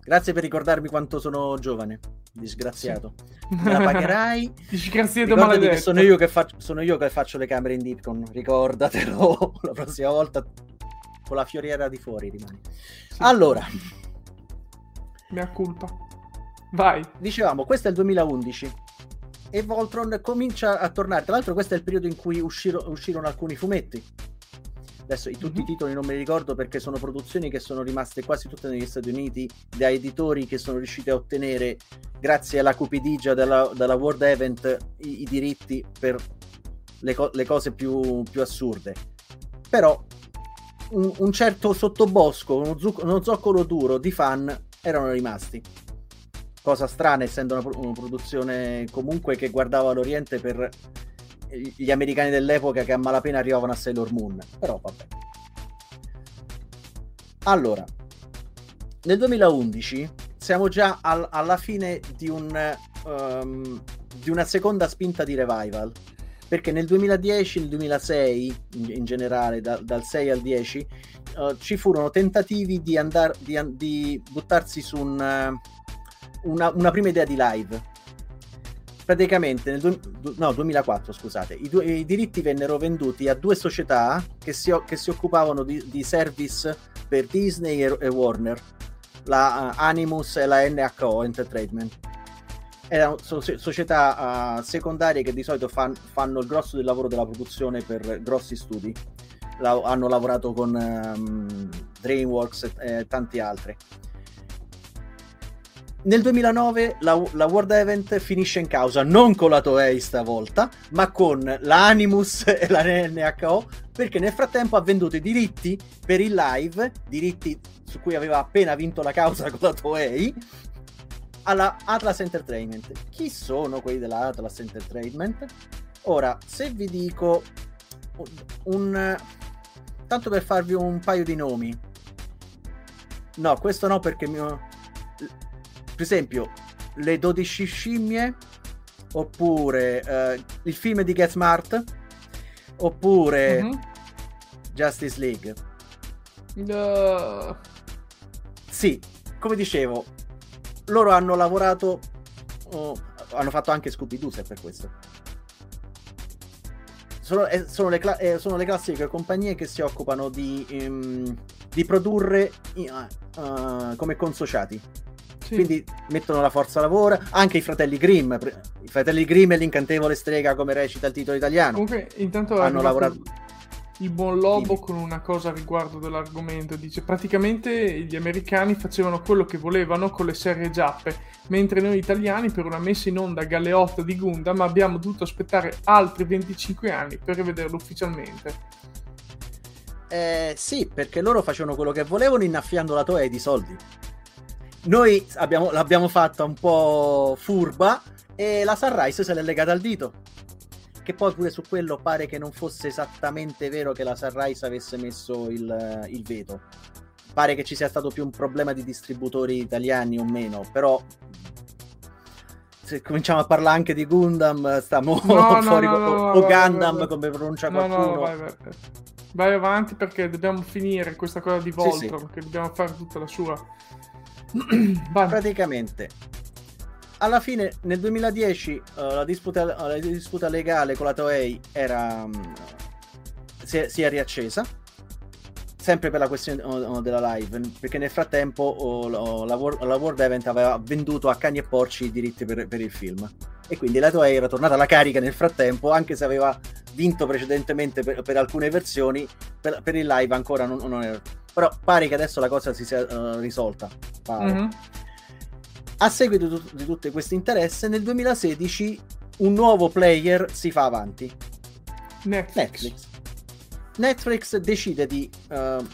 Grazie per ricordarmi quanto sono giovane disgraziato. Sì. Me la pagherai. disgraziato maledetto. Sono io, che faccio, sono io che faccio le camere in Dipcon, ricordatelo la prossima volta con la fioriera di fuori rimani. Sì. Allora. Mea colpa. Vai. Dicevamo, questo è il 2011 e Voltron comincia a tornare. Tra l'altro questo è il periodo in cui usciro, uscirono alcuni fumetti Adesso tutti mm-hmm. i titoli non me li ricordo perché sono produzioni che sono rimaste quasi tutte negli Stati Uniti da editori che sono riusciti a ottenere, grazie alla cupidigia della, della World Event, i, i diritti per le, co- le cose più, più, assurde. Però un, un certo sottobosco, uno, zuc- uno zoccolo duro di fan erano rimasti cosa strana essendo una, una, produzione comunque che guardava l'Oriente per gli americani dell'epoca che a malapena arrivavano a Sailor Moon. Però vabbè. Allora, nel 2011 siamo già al, alla fine di, un, um, di, una seconda spinta di revival. Perché nel 2010, nel 2006, in, in generale, da, dal 6 al 10, uh, ci furono tentativi di, andar, di, di buttarsi su un, una, una prima idea di live praticamente nel du- no, 2004 scusate i, due, i, diritti vennero venduti a due società che si, che si occupavano di, di, service per Disney e, e Warner. La uh, Animus e la NHO Entertainment. Erano so- società uh, secondarie che di solito fan- fanno il grosso del lavoro della produzione per grossi studi. La- hanno lavorato con um, DreamWorks e, e tanti altri nel 2009 la, la, World Event finisce in causa non con la Toei stavolta, ma con la Animus e la NHO, perché nel frattempo ha venduto i diritti per il live, diritti su cui aveva appena vinto la causa con la Toei, alla Atlas Entertainment. Chi sono quelli della Atlas Entertainment? Ora, se vi dico un, un tanto per farvi un paio di nomi. No, questo no perché mio per esempio, le 12 scimmie, oppure uh, il film di Get Smart, oppure mm-hmm. Justice League. No. Sì, come dicevo, loro hanno lavorato, oh, hanno fatto anche Scooby-Doo se per questo. Sono, eh, sono, le cla- eh, sono, le classiche compagnie che si occupano di, um, di produrre uh, uh, come consociati Sì. Quindi mettono la forza lavoro, anche i fratelli Grimm, i fratelli Grimm e l'incantevole strega come recita il titolo italiano. Comunque, intanto hanno lavorato il buon Lobo con una cosa riguardo dell'argomento. Dice praticamente gli americani facevano quello che volevano con le serie giappe, mentre noi italiani per una messa in onda galeotta di Gundam abbiamo dovuto aspettare altri 25 anni per rivederlo ufficialmente. Eh, sì, perché loro facevano quello che volevano innaffiando la Toei di soldi. Noi abbiamo, l'abbiamo fatta un po' furba e la Sunrise se l'è legata al dito che poi pure su quello pare che non fosse esattamente vero che la Sunrise avesse messo il, il veto. Pare che ci sia stato più un problema di distributori italiani o meno, però se cominciamo a parlare anche di Gundam, stiamo no, fuori no, no, o, o Gundam vai, come pronuncia qualcuno. Vai, vai, vai, avanti perché dobbiamo finire questa cosa di Voltron, sì, sì. che dobbiamo fare tutta la sua. Praticamente alla fine nel 2010 uh, eh, la, disputa, la, disputa, legale con la Toei era, um, si, è, si, è, riaccesa sempre per la questione uh, della live perché nel frattempo uh, la, la, World Event aveva venduto a cani e porci i diritti per, per, il film. E quindi la Toei era tornata alla carica nel frattempo anche se aveva vinto precedentemente per, per alcune versioni per, per, il live ancora non, non, era però pare che adesso la cosa si sia risolta mm-hmm. A seguito di, di tutto questo interesse, nel 2016 un nuovo player si fa avanti. Netflix. Netflix, Netflix decide di uh,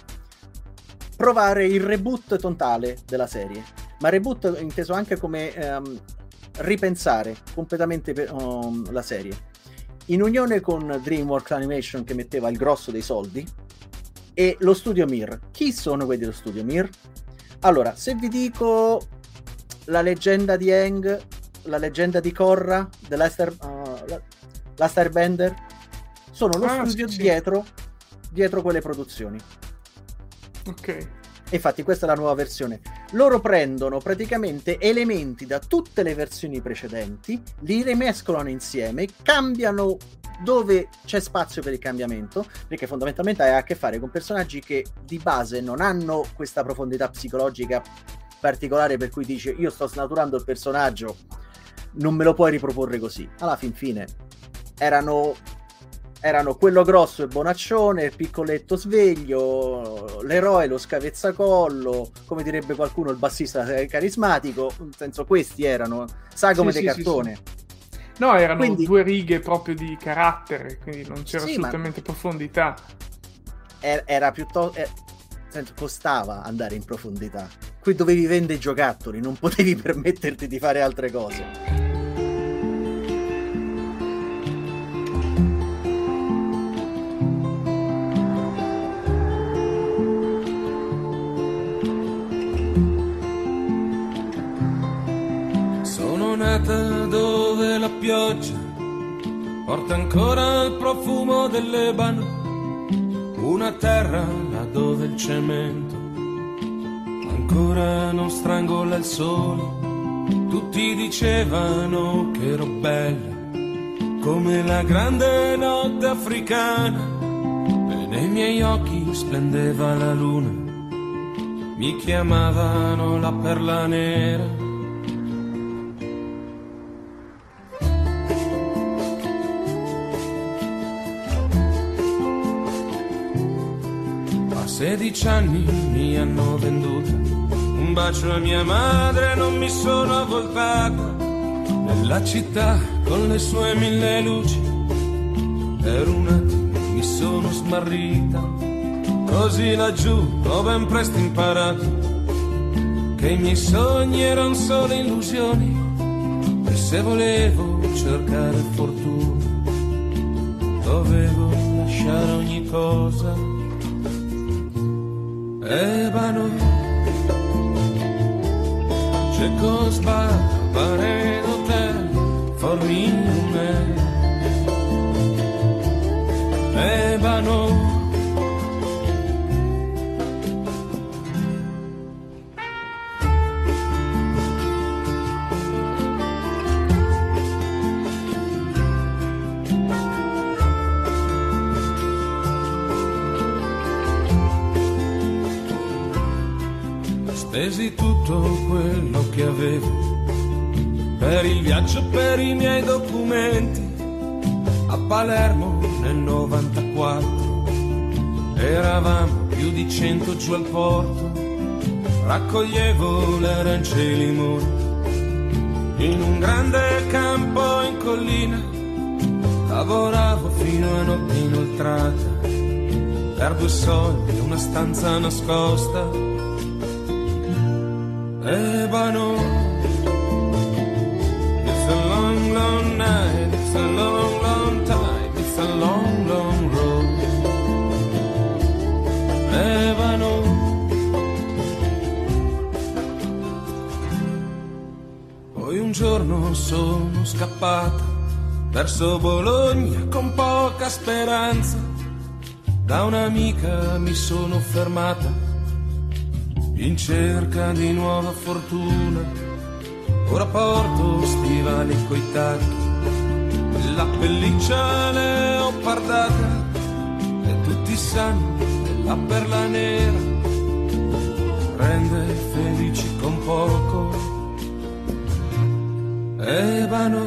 provare il reboot totale della serie, ma reboot inteso anche come um, ripensare completamente per, um, la serie. In unione con DreamWorks Animation che metteva il grosso dei soldi e lo studio Mir. Chi sono quelli dello studio Mir? Allora, se vi dico la leggenda di Eng, la leggenda di Korra, dell'Aster, uh, la, la Starbender, sono lo ah, studio sì, dietro, dietro quelle produzioni. Ok. Infatti questa è la nuova versione. Loro prendono praticamente elementi da tutte le versioni precedenti, li rimescolano insieme, cambiano dove c'è spazio per il cambiamento, perché fondamentalmente hai a che fare con personaggi che di base non hanno questa profondità psicologica particolare per cui dice io sto snaturando il personaggio, non me lo puoi riproporre così. Alla fin fine erano, erano quello grosso e bonaccione, il piccoletto sveglio, l'eroe, lo scavezzacollo, come direbbe qualcuno il bassista carismatico, nel senso questi erano sagome sì, di sì, cartone. Sì, no, erano quindi, due righe proprio di carattere, quindi non c'era assolutamente profondità. Era, piuttosto... Eh, costava andare in profondità qui dovevi vendere i giocattoli, non potevi permetterti di fare altre cose. Sono nata dove la pioggia porta ancora il profumo dell'ebano, una terra là dove il cemento ancora non strangola il sole. Tutti dicevano che ero bella, come la grande notte africana. E nei miei occhi splendeva la luna, mi chiamavano la perla nera. 16 anni mi hanno venduta un bacio a mia madre non mi sono avvoltata nella città con le sue mille luci. Per un attimo mi sono smarrita, così laggiù ho ben presto imparato che i miei sogni erano solo illusioni e se volevo cercare fortuna dovevo lasciare ogni cosa. Ebano Czego zbawanego ten forminne Ebano spesi tutto quello che avevo per il viaggio, per i miei documenti a Palermo nel 94. Eravamo più di cento giù al porto, raccoglievo le arance e i limoni in un grande campo in collina. Lavoravo fino a notte inoltrata per due soldi una stanza nascosta. Ebano, it's a long, long night, it's a long, long time, it's a long, long road. Ebano. Poi un giorno sono scappata verso Bologna con poca speranza. Da un'amica mi sono fermata in cerca di nuova fortuna. Ora porto stivali coi tacchi, la pelliccia leopardata e tutti sanno la perla nera rende felici con poco. Ebano,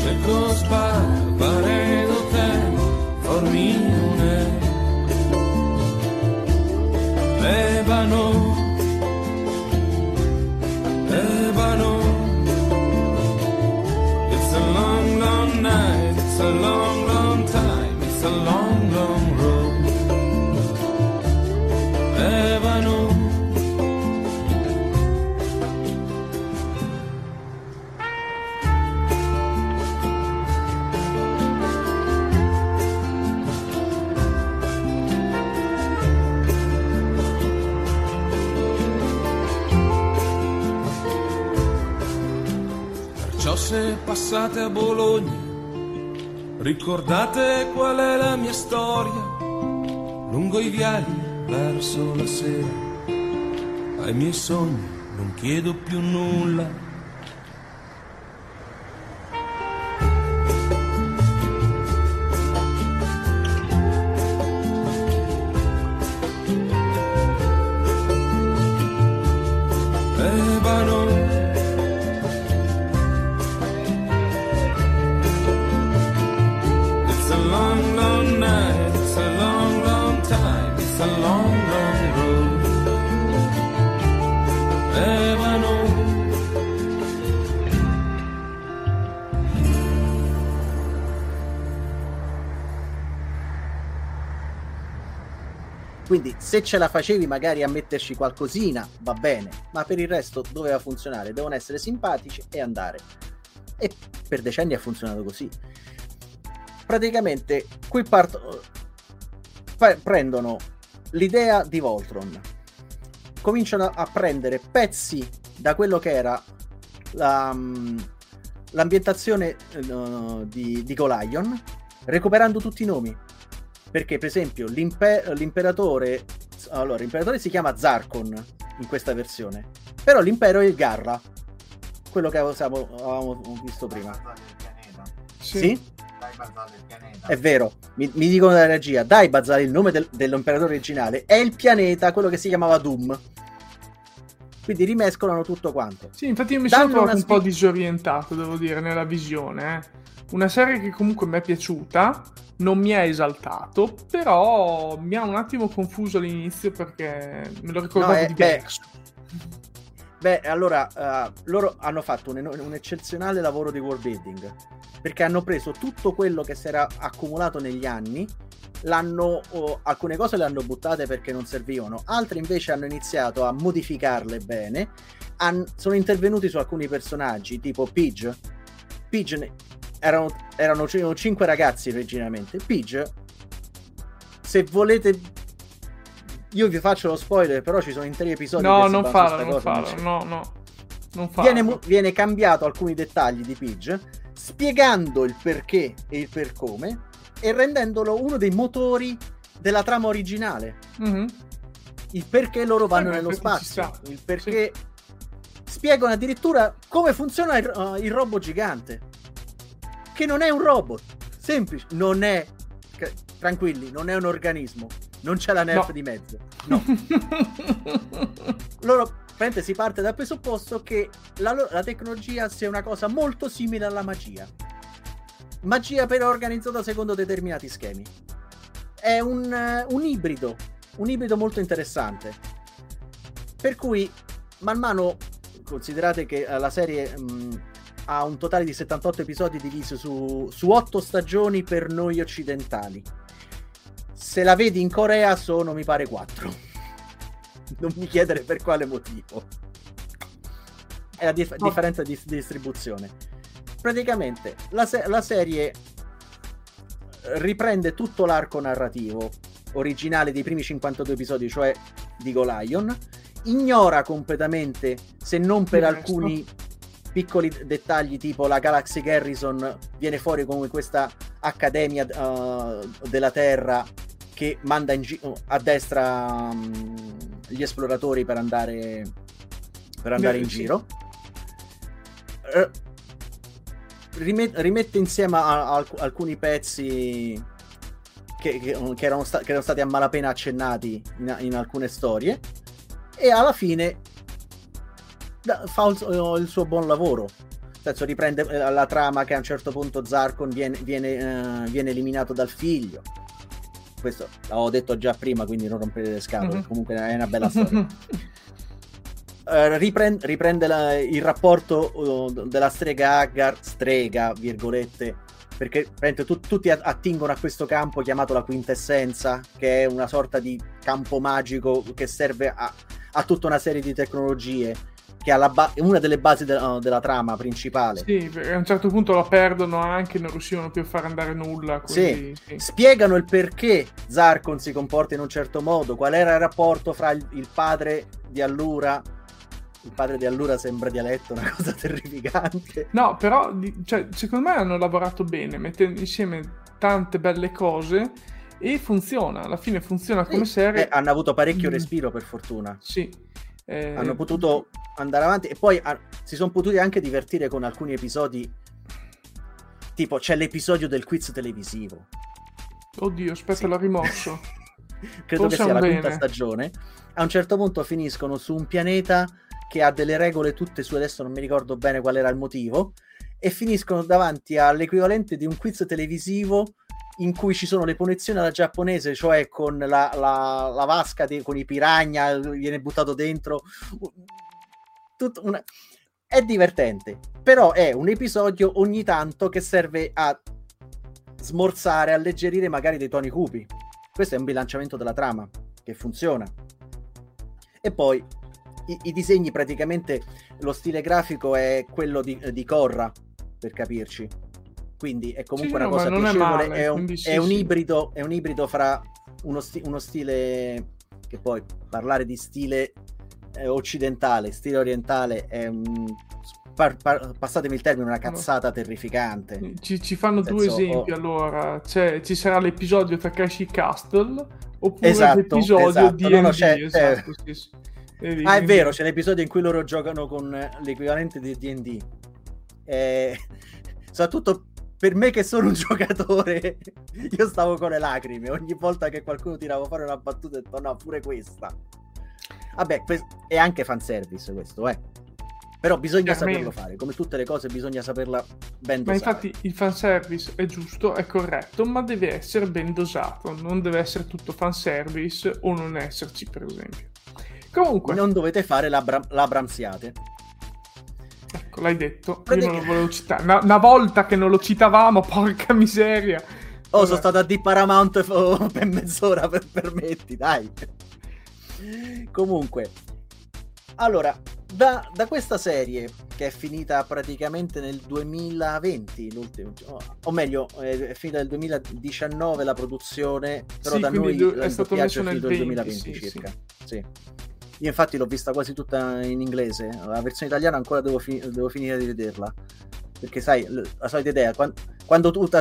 cerco sbaglio, paredo te, formione. Ebano, Ebano, it's a long, long night, it's a long, long time, it's a long, long passate a Bologna, ricordate qual è la mia storia. Lungo i viali verso la sera, ai miei sogni non chiedo più nulla. Se ce la facevi magari a metterci qualcosina va bene, ma per il resto doveva funzionare, devono essere simpatici e andare. E per decenni ha funzionato così. Praticamente qui partono pa- prendono l'idea di Voltron, cominciano a prendere pezzi da quello che era la, mm, l'ambientazione eh, di, di Golion, recuperando tutti i nomi. Perché, per esempio, l'impe- l'imperatore. Allora, l'imperatore si chiama Zarkon in questa versione. Però l'impero è il Garra. Quello che avevamo, avevamo visto prima. Sì? È vero, mi, mi dicono dalla regia, dai Bazzale il nome del- dell'imperatore originale, è il pianeta, quello che si chiamava Doom. Quindi rimescolano tutto quanto. Sì, infatti io mi sono Danno trovato una un po' disorientato, devo dire, nella visione. eh. Una serie che comunque mi è piaciuta, non mi ha esaltato, però mi ha un attimo confuso all'inizio perché me lo ricordavo No, eh, diverso. Beh, allora, eh, loro hanno fatto un, un eccezionale lavoro di world building, perché hanno preso tutto quello che si era accumulato negli anni, l'hanno, oh, alcune cose le hanno buttate perché non servivano, altre invece hanno iniziato a modificarle bene, han- sono intervenuti su alcuni personaggi, tipo Pidge. Pidge erano, erano c- cinque ragazzi originariamente. Pidge, se volete... Io vi faccio lo spoiler, però ci sono interi episodi No, non farlo, non farlo, no, no. Non farlo. viene, viene cambiato alcuni dettagli di Pidge, spiegando il perché e il per come e rendendolo uno dei motori della trama originale. Mhm. Il perché loro vanno Eh, nello effetti ci spazio, il perché spiegano addirittura come funziona il, uh, il robot gigante. Che non è un robot, semplice, non è tranquilli, non è un organismo. non c'è la nerf No. di mezzo. No. Loro, si parte dal presupposto che la, la tecnologia sia una cosa molto simile alla magia. Magia però organizzata secondo determinati schemi. È un, eh, un ibrido, un ibrido molto interessante. Per cui, man mano, considerate che la serie mh, ha un totale di 78 episodi divisi su, su 8 stagioni per noi occidentali. Se la vedi in Corea sono, mi pare, 4. Non mi chiedere per quale motivo. È la dif- differenza di, di distribuzione. Praticamente, la, se- la serie riprende tutto l'arco narrativo originale dei primi 52 episodi, cioè di Go Lion, ignora completamente, se non per alcuni piccoli dettagli, tipo la Galaxy Garrison viene fuori come questa accademia uh, della Terra che manda in gi- a destra um, gli esploratori per andare, per andare Eh, in giro. Eh, rimet- rimette insieme a- a alc- alcuni pezzi che, che- che erano sta- che erano stati a malapena accennati in, in alcune storie e alla fine fa il, il suo buon lavoro. Nel senso riprende eh, la trama che a un certo punto Zarkon viene, viene, eh, viene eliminato dal figlio. Questo l'avevo detto già prima quindi non rompete le scatole. Mhm. comunque è una bella storia. Eh, riprende, riprende la- il rapporto uh, della strega Agar, strega, virgolette, perché praticamente tu- tutti attingono a questo campo chiamato la quintessenza, che è una sorta di campo magico che serve a, a tutta una serie di tecnologie, che è ba- è una delle basi de- uh, della trama principale. Sì, a un certo punto la perdono anche, non riuscivano più a far andare nulla. Quindi, sì. Spiegano il perché Zarkon si comporta in un certo modo, qual era il rapporto fra il, il padre di Allura. Il padre di Allura sembra dialetto, una cosa terrificante. No, però cioè, secondo me hanno lavorato bene, mettendo insieme tante belle cose e funziona. Alla fine funziona come Sì, serie. eh, hanno avuto parecchio Mm. respiro per fortuna. Sì. Eh, Hanno potuto andare avanti e poi ah, si sono potuti anche divertire con alcuni episodi. Tipo, c'è l'episodio del quiz televisivo. Oddio, aspetta, Sì. l'ho rimosso. Credo che Forse sia la bene. quinta stagione. A un certo punto finiscono su un pianeta che ha delle regole tutte su, adesso non mi ricordo bene qual era il motivo, e finiscono davanti all'equivalente di un quiz televisivo in cui ci sono le punizioni alla giapponese, cioè con la, la- la vasca di- con i piranha, viene buttato dentro. Tutto una- È divertente, però è un episodio ogni tanto che serve a smorzare, alleggerire magari dei toni cupi. Questo è un bilanciamento della trama che funziona. E poi i, i disegni praticamente lo stile grafico è quello di, di Corra, per capirci. Quindi è comunque Sì, una no, cosa non è piacevole, male, è, un, sì, è un sì. ibrido, è un ibrido fra uno, sti- uno stile che poi parlare di stile eh, occidentale, stile orientale è un par- par- passatemi il termine, una cazzata terrificante. Ci, ci fanno Nel due senso, esempi oh. allora. C'è- ci sarà l'episodio Takashi Castle oppure Esatto, l'episodio esatto. di No, no, c'è- esatto, sì, sì. Vedi, Ah, è vero, c'è l'episodio in cui loro giocano con l'equivalente di DD. Eh, soprattutto per me che sono un giocatore, io stavo con le lacrime. Ogni volta che qualcuno tirava fuori una battuta, ho detto no, pure questa. Vabbè, è anche fanservice questo, eh. Però bisogna saperlo fare, come tutte le cose bisogna saperla ben Ma dosare. infatti il fanservice è giusto, è corretto, ma deve essere ben dosato. Non deve essere tutto fanservice o non esserci, per esempio. Comunque, Non dovete fare la, bra- la bramsiate. Ecco, l'hai detto. Io non lo volevo citare. Una, una volta che non lo citavamo, porca miseria. Oh, Vabbè. sono stato a di Paramount oh, per mezz'ora, per permetti, dai. Comunque, allora, da, da questa serie, che è finita praticamente nel 2020, l'ultimo, o- o meglio, è finita nel 2019 la produzione, però Sì, da noi du- è il stato messo nel finito nel 20, 2020 sì, circa. Sì. Io infatti l'ho vista quasi tutta in inglese, la versione italiana ancora devo, fi- devo finire di vederla. Perché sai, la solita idea, quan- quando, tu ti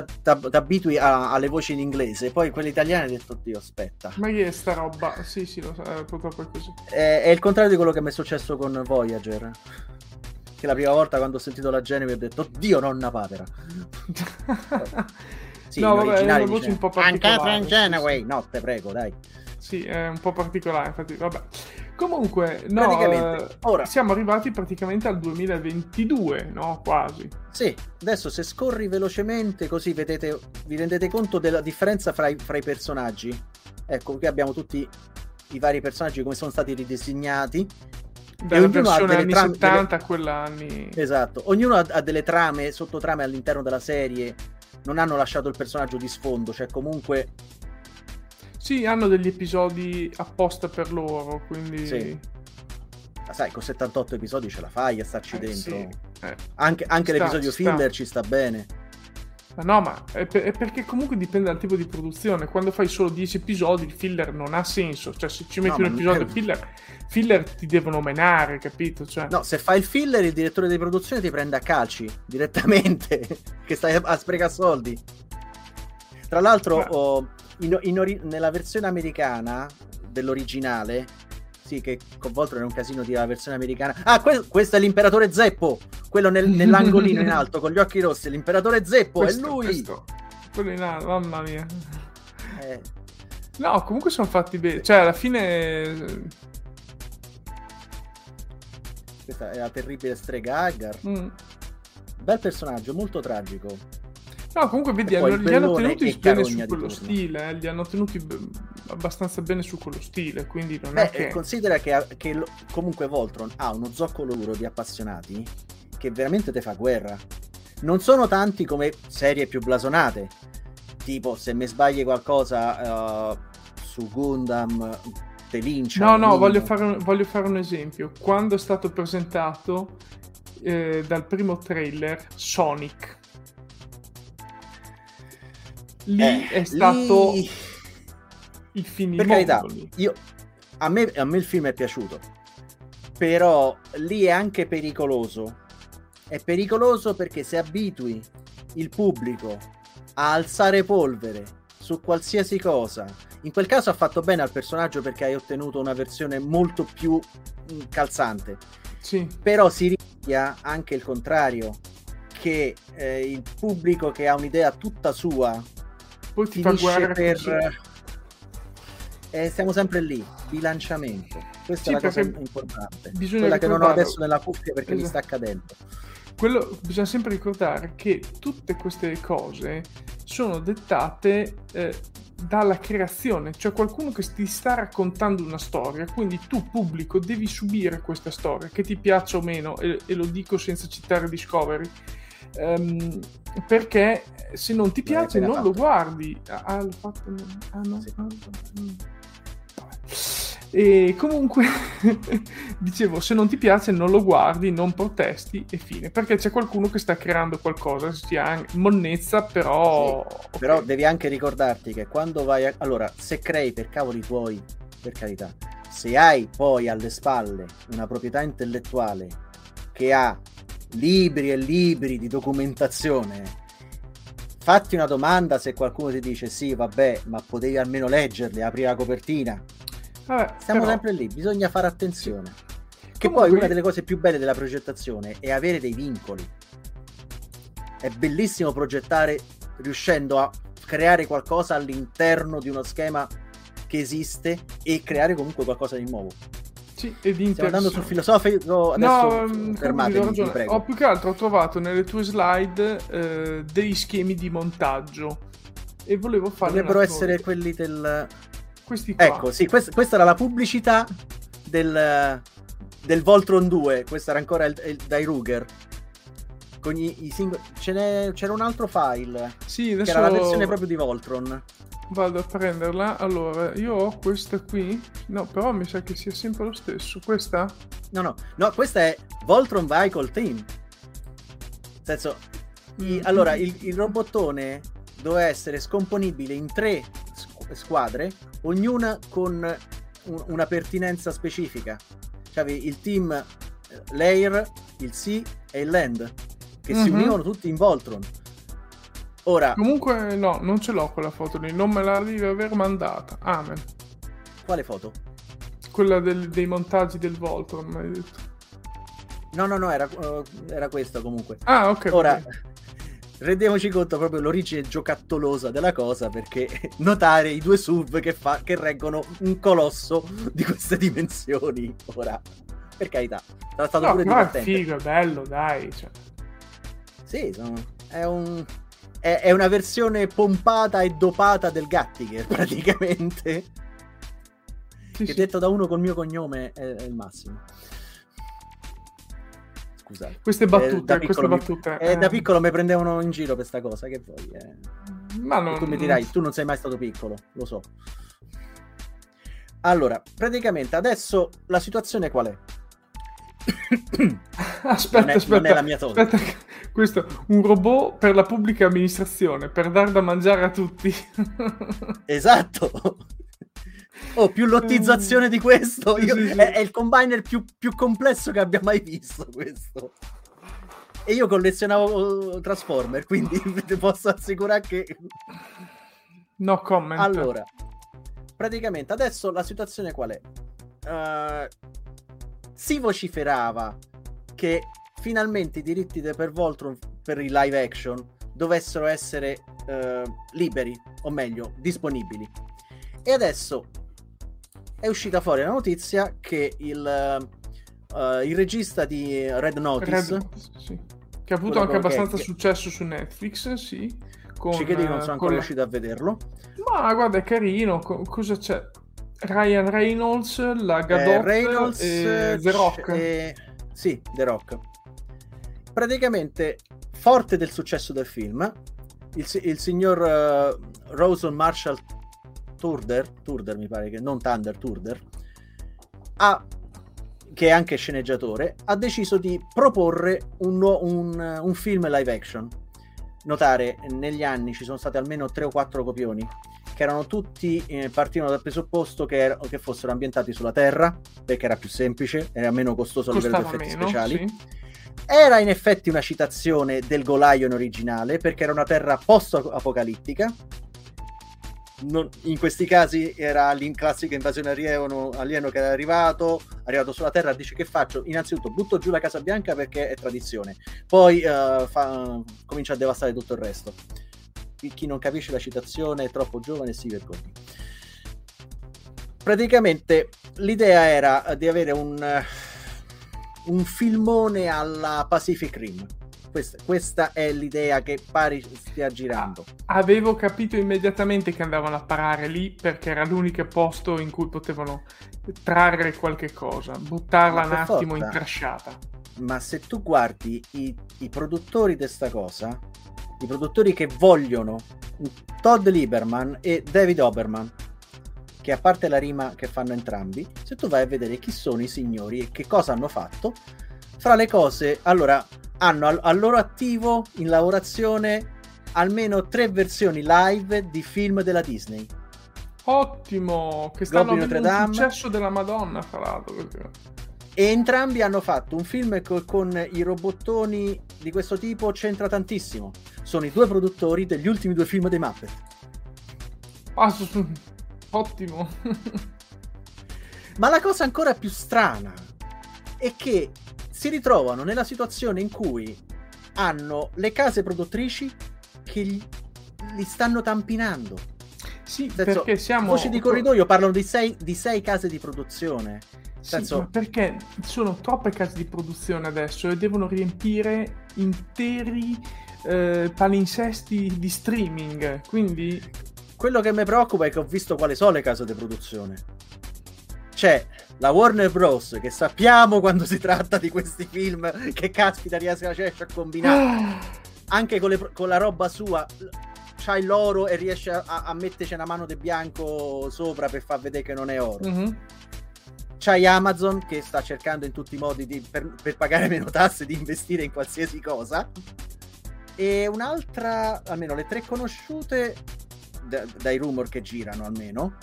abitui alle voci in inglese, poi quelle italiane hai detto, oddio, aspetta. Ma che è sta roba? Sì, sì, lo so, eh, purtroppo è così. È, è il contrario di quello che mi è successo con Voyager. Che la prima volta quando ho sentito la Genevieve ho detto, oddio, nonna papera. Sì, No, vabbè, è una voce dice, un po' "I'm particolare, Catherine sì, Genoway. No, te prego, dai. Sì, è un po' particolare, infatti, vabbè. Comunque, no, eh, ora- siamo arrivati praticamente al 2022, no? Quasi. Sì, adesso se scorri velocemente così vedete, vi rendete conto della differenza fra i, fra i personaggi. Ecco, qui abbiamo tutti i vari personaggi come sono stati ridisegnati. Dalla ognuno ha versione delle anni trame- 70 a quella anni... Esatto, ognuno ha, ha delle trame, sottotrame all'interno della serie. Non hanno lasciato il personaggio di sfondo, cioè comunque Sì, hanno degli episodi apposta per loro, quindi... Sì. ma sai, con 78 episodi ce la fai a starci Eh, dentro. sì. Eh, Anche, anche Sta- l'episodio sta. filler ci sta bene. ma no, ma è, per- è perché comunque dipende dal tipo di produzione. Quando fai solo 10 episodi, il filler non ha senso. Cioè, se ci metti No, un episodio filler, filler ti devono menare, capito? Cioè, No, se fai il filler, il direttore di produzione ti prende a calci direttamente, che stai a, a sprecare soldi. Tra l'altro, Ma- oh, in- in ori- nella versione americana dell'originale, sì, che con Voltron è un casino di la versione americana. Ah, que- questo è l'imperatore Zeppo, quello nel- nell'angolino in alto con gli occhi rossi. L'imperatore Zeppo questo, è lui. questo. Quello in alto, mamma mia. Eh, No, comunque sono fatti bene. Cioè, alla fine... questa è la terribile strega Agar. mm. Bel personaggio, molto tragico. No, comunque vedi, hanno- il li hanno tenuti bene su quello stile, eh, li hanno tenuti b- abbastanza bene su quello stile, quindi non Beh, è che... considera che, che lo- comunque Voltron ha uno zoccolo duro di appassionati che veramente te fa guerra. Non sono tanti come serie più blasonate. Tipo, se mi sbagli qualcosa eh, su Gundam, te lincia. No, no, voglio fare, un, voglio fare un esempio. Quando è stato presentato eh, dal primo trailer Sonic, lì Eh, è stato lì- il finimondo. Per carità, lì. io, a, me, a me il film è piaciuto. Però lì è anche pericoloso. È pericoloso perché se abitui il pubblico a alzare polvere su qualsiasi cosa, in quel caso ha fatto bene al personaggio perché hai ottenuto una versione molto più mm, calzante. Sì, Però si rischia anche il contrario, che eh, il pubblico che ha un'idea tutta sua poi ti fa guerra per... così. Eh, stiamo sempre lì, bilanciamento. Questa Sì, è la cosa importante. bisogna Quella che non ho adesso nella cuffia perché mi Esatto. sta cadendo. Quello, bisogna sempre ricordare che tutte queste cose sono dettate eh, dalla creazione, cioè qualcuno che ti sta raccontando una storia, quindi tu pubblico devi subire questa storia, che ti piaccia o meno, e, e lo dico senza citare Discovery, ehm, perché se non ti piace appena non lo guardi. Ah, ah, l'ho fatto... Ah, no, Sì. ah. E comunque dicevo, se non ti piace non lo guardi, non protesti e fine, perché c'è qualcuno che sta creando qualcosa, sia monnezza, però... ok. Però devi anche ricordarti che quando vai a... Allora, se crei per cavoli tuoi, per carità, se hai poi alle spalle una proprietà intellettuale che ha libri e libri di documentazione, fatti una domanda se qualcuno ti dice sì, vabbè, ma potevi almeno leggerli, apri la copertina. Vabbè, Stiamo però- sempre lì, bisogna fare attenzione. Che Comunque- poi una delle cose più belle della progettazione è avere dei vincoli. È bellissimo progettare riuscendo a creare qualcosa all'interno di uno schema che esiste e creare comunque qualcosa di nuovo. Sì, ed in Stiamo andando sul filosofico, adesso No, fermatevi, ho vi ragione. prego. Ho più che altro trovato nelle tue slide eh, degli schemi di montaggio e volevo fare cosa. essere quelli del... questi qua. Ecco, sì, quest- questa era la pubblicità del, del Voltron 2, questo era ancora il, il- dai Ruger. Con i, i singoli... c'era un altro file. Sì, Che adesso era la versione proprio di Voltron. Vado a prenderla. Allora, io ho questa qui. No, però mi sa che sia sempre lo stesso. Questa? No, no, no, questa è Voltron Vehicle Team. Nel senso, i- Mm. allora il, il robottone doveva essere scomponibile in tre squ- squadre, ognuna con un- una pertinenza specifica. Cioè, il team eh, l'Air, il Sea e il Land, che si Mhm. univano tutti in Voltron. Ora, Comunque, no, non ce l'ho quella foto lì. Non me la devi aver mandata. Amen. quale foto? Quella del- dei montaggi del Voltron, mi hai detto. No, no, no, era, eh, era questa comunque. Ah, ok. Ora, ok. rendiamoci conto proprio l'origine giocattolosa della cosa perché notare i due SUV che, fa, che reggono un colosso di queste dimensioni ora per carità sarà stato No, pure però è divertente figo, è bello, dai. Cioè. sì sono- è un è, è una versione pompata e dopata del Gattiger praticamente Sì, che sì. detto da uno col mio cognome è, è il massimo scusate Queste Eh, da battute, queste piccolo mi- battute. eh, da eh, piccolo mi prendevano in giro per sta cosa che vuoi eh. Ma non... E tu mi dirai, tu non sei mai stato piccolo, lo so. Allora, praticamente adesso la situazione qual è? Aspetta, è, aspetta. non è la mia zona. Aspetta, questo un robot per la pubblica amministrazione, per dar da mangiare a tutti. Esatto. Oh, più lottizzazione di questo. Io- sì, sì. È, è il combiner più, più complesso che abbia mai visto questo. E io collezionavo uh, Transformer, quindi ti posso assicurare che No comment. Allora, praticamente adesso la situazione qual è? Eh, si vociferava che finalmente i diritti de- per Voltron per i live action dovessero essere eh, liberi, o meglio, disponibili. E adesso è uscita fuori la notizia che il, eh, il regista di Red Notice, Red sì. Che ha avuto anche che- abbastanza che- successo su Netflix, sì. Con, ci che non eh, sono con ancora la- riuscito a vederlo. Ma guarda, è carino. co- cosa c'è? Ryan Reynolds, la Gadot Eh, Reynolds e eh, The Rock. e- Sì, The Rock. Praticamente, forte del successo del film, il, il signor eh, Rawson Marshall Turder, Turder mi pare che non Thunder, Turder, ha, che è anche sceneggiatore, ha deciso di proporre un, un, un film live action. Notare, negli anni ci sono stati almeno 3 o 4 copioni che erano tutti eh, partivano dal presupposto che, er- che fossero ambientati sulla Terra perché era più semplice, era meno costoso a livello di effetti meno, speciali. sì. Era in effetti una citazione del Golion originale perché era una Terra post-apocalittica. Non- in questi casi era l'in classica invasione alieno, alieno che era arrivato, arrivato sulla Terra, dice che faccio? Innanzitutto butto giù la Casa Bianca perché è tradizione, poi eh, fa- comincia a devastare tutto il resto. Chi- non capisce la citazione è troppo giovane e si vergogni. Praticamente l'idea era di avere un, un filmone alla Pacific Rim. Questa, questa è l'idea che pare stia girando. Avevo capito immediatamente che andavano a parare lì perché era l'unico posto in cui potevano trarre qualche cosa, buttarla un attimo forza. in trasciata. Ma se tu guardi i, i produttori di sta cosa, i produttori che vogliono Todd Lieberman e David Oberman, che a parte la rima che fanno entrambi, se tu vai a vedere chi sono i signori e che cosa hanno fatto, fra le cose, allora, hanno al, al loro attivo in lavorazione almeno tre versioni live di film della Disney. Ottimo, che stanno Goblin avendo Notre un successo della Madonna, fra l'altro. E entrambi hanno fatto un film co- con i robottoni di questo tipo, c'entra tantissimo. Sono i due produttori degli ultimi due film dei Muppet. Ah, su- ottimo. Ma la cosa ancora più strana è che si ritrovano nella situazione in cui hanno le case produttrici che gli- li stanno tampinando. sì, senso, perché siamo... Voci di corridoio parlano di sei, di sei case di produzione. Sì, senso- perché sono troppe case di produzione adesso e devono riempire interi eh, palinsesti di streaming. Quindi Quello che mi preoccupa è che ho visto quali sono le case di produzione. C'è la Warner Bros. che sappiamo quando si tratta di questi film che caspita riesce a combinare. Ah, Anche con, le- con la roba sua c'hai l'oro e riesce a, a metterci una mano di bianco sopra per far vedere che non è oro. mhm. C'hai Amazon che sta cercando in tutti i modi di- per, per pagare meno tasse di investire in qualsiasi cosa. E un'altra, almeno le tre conosciute da- dai rumor che girano almeno.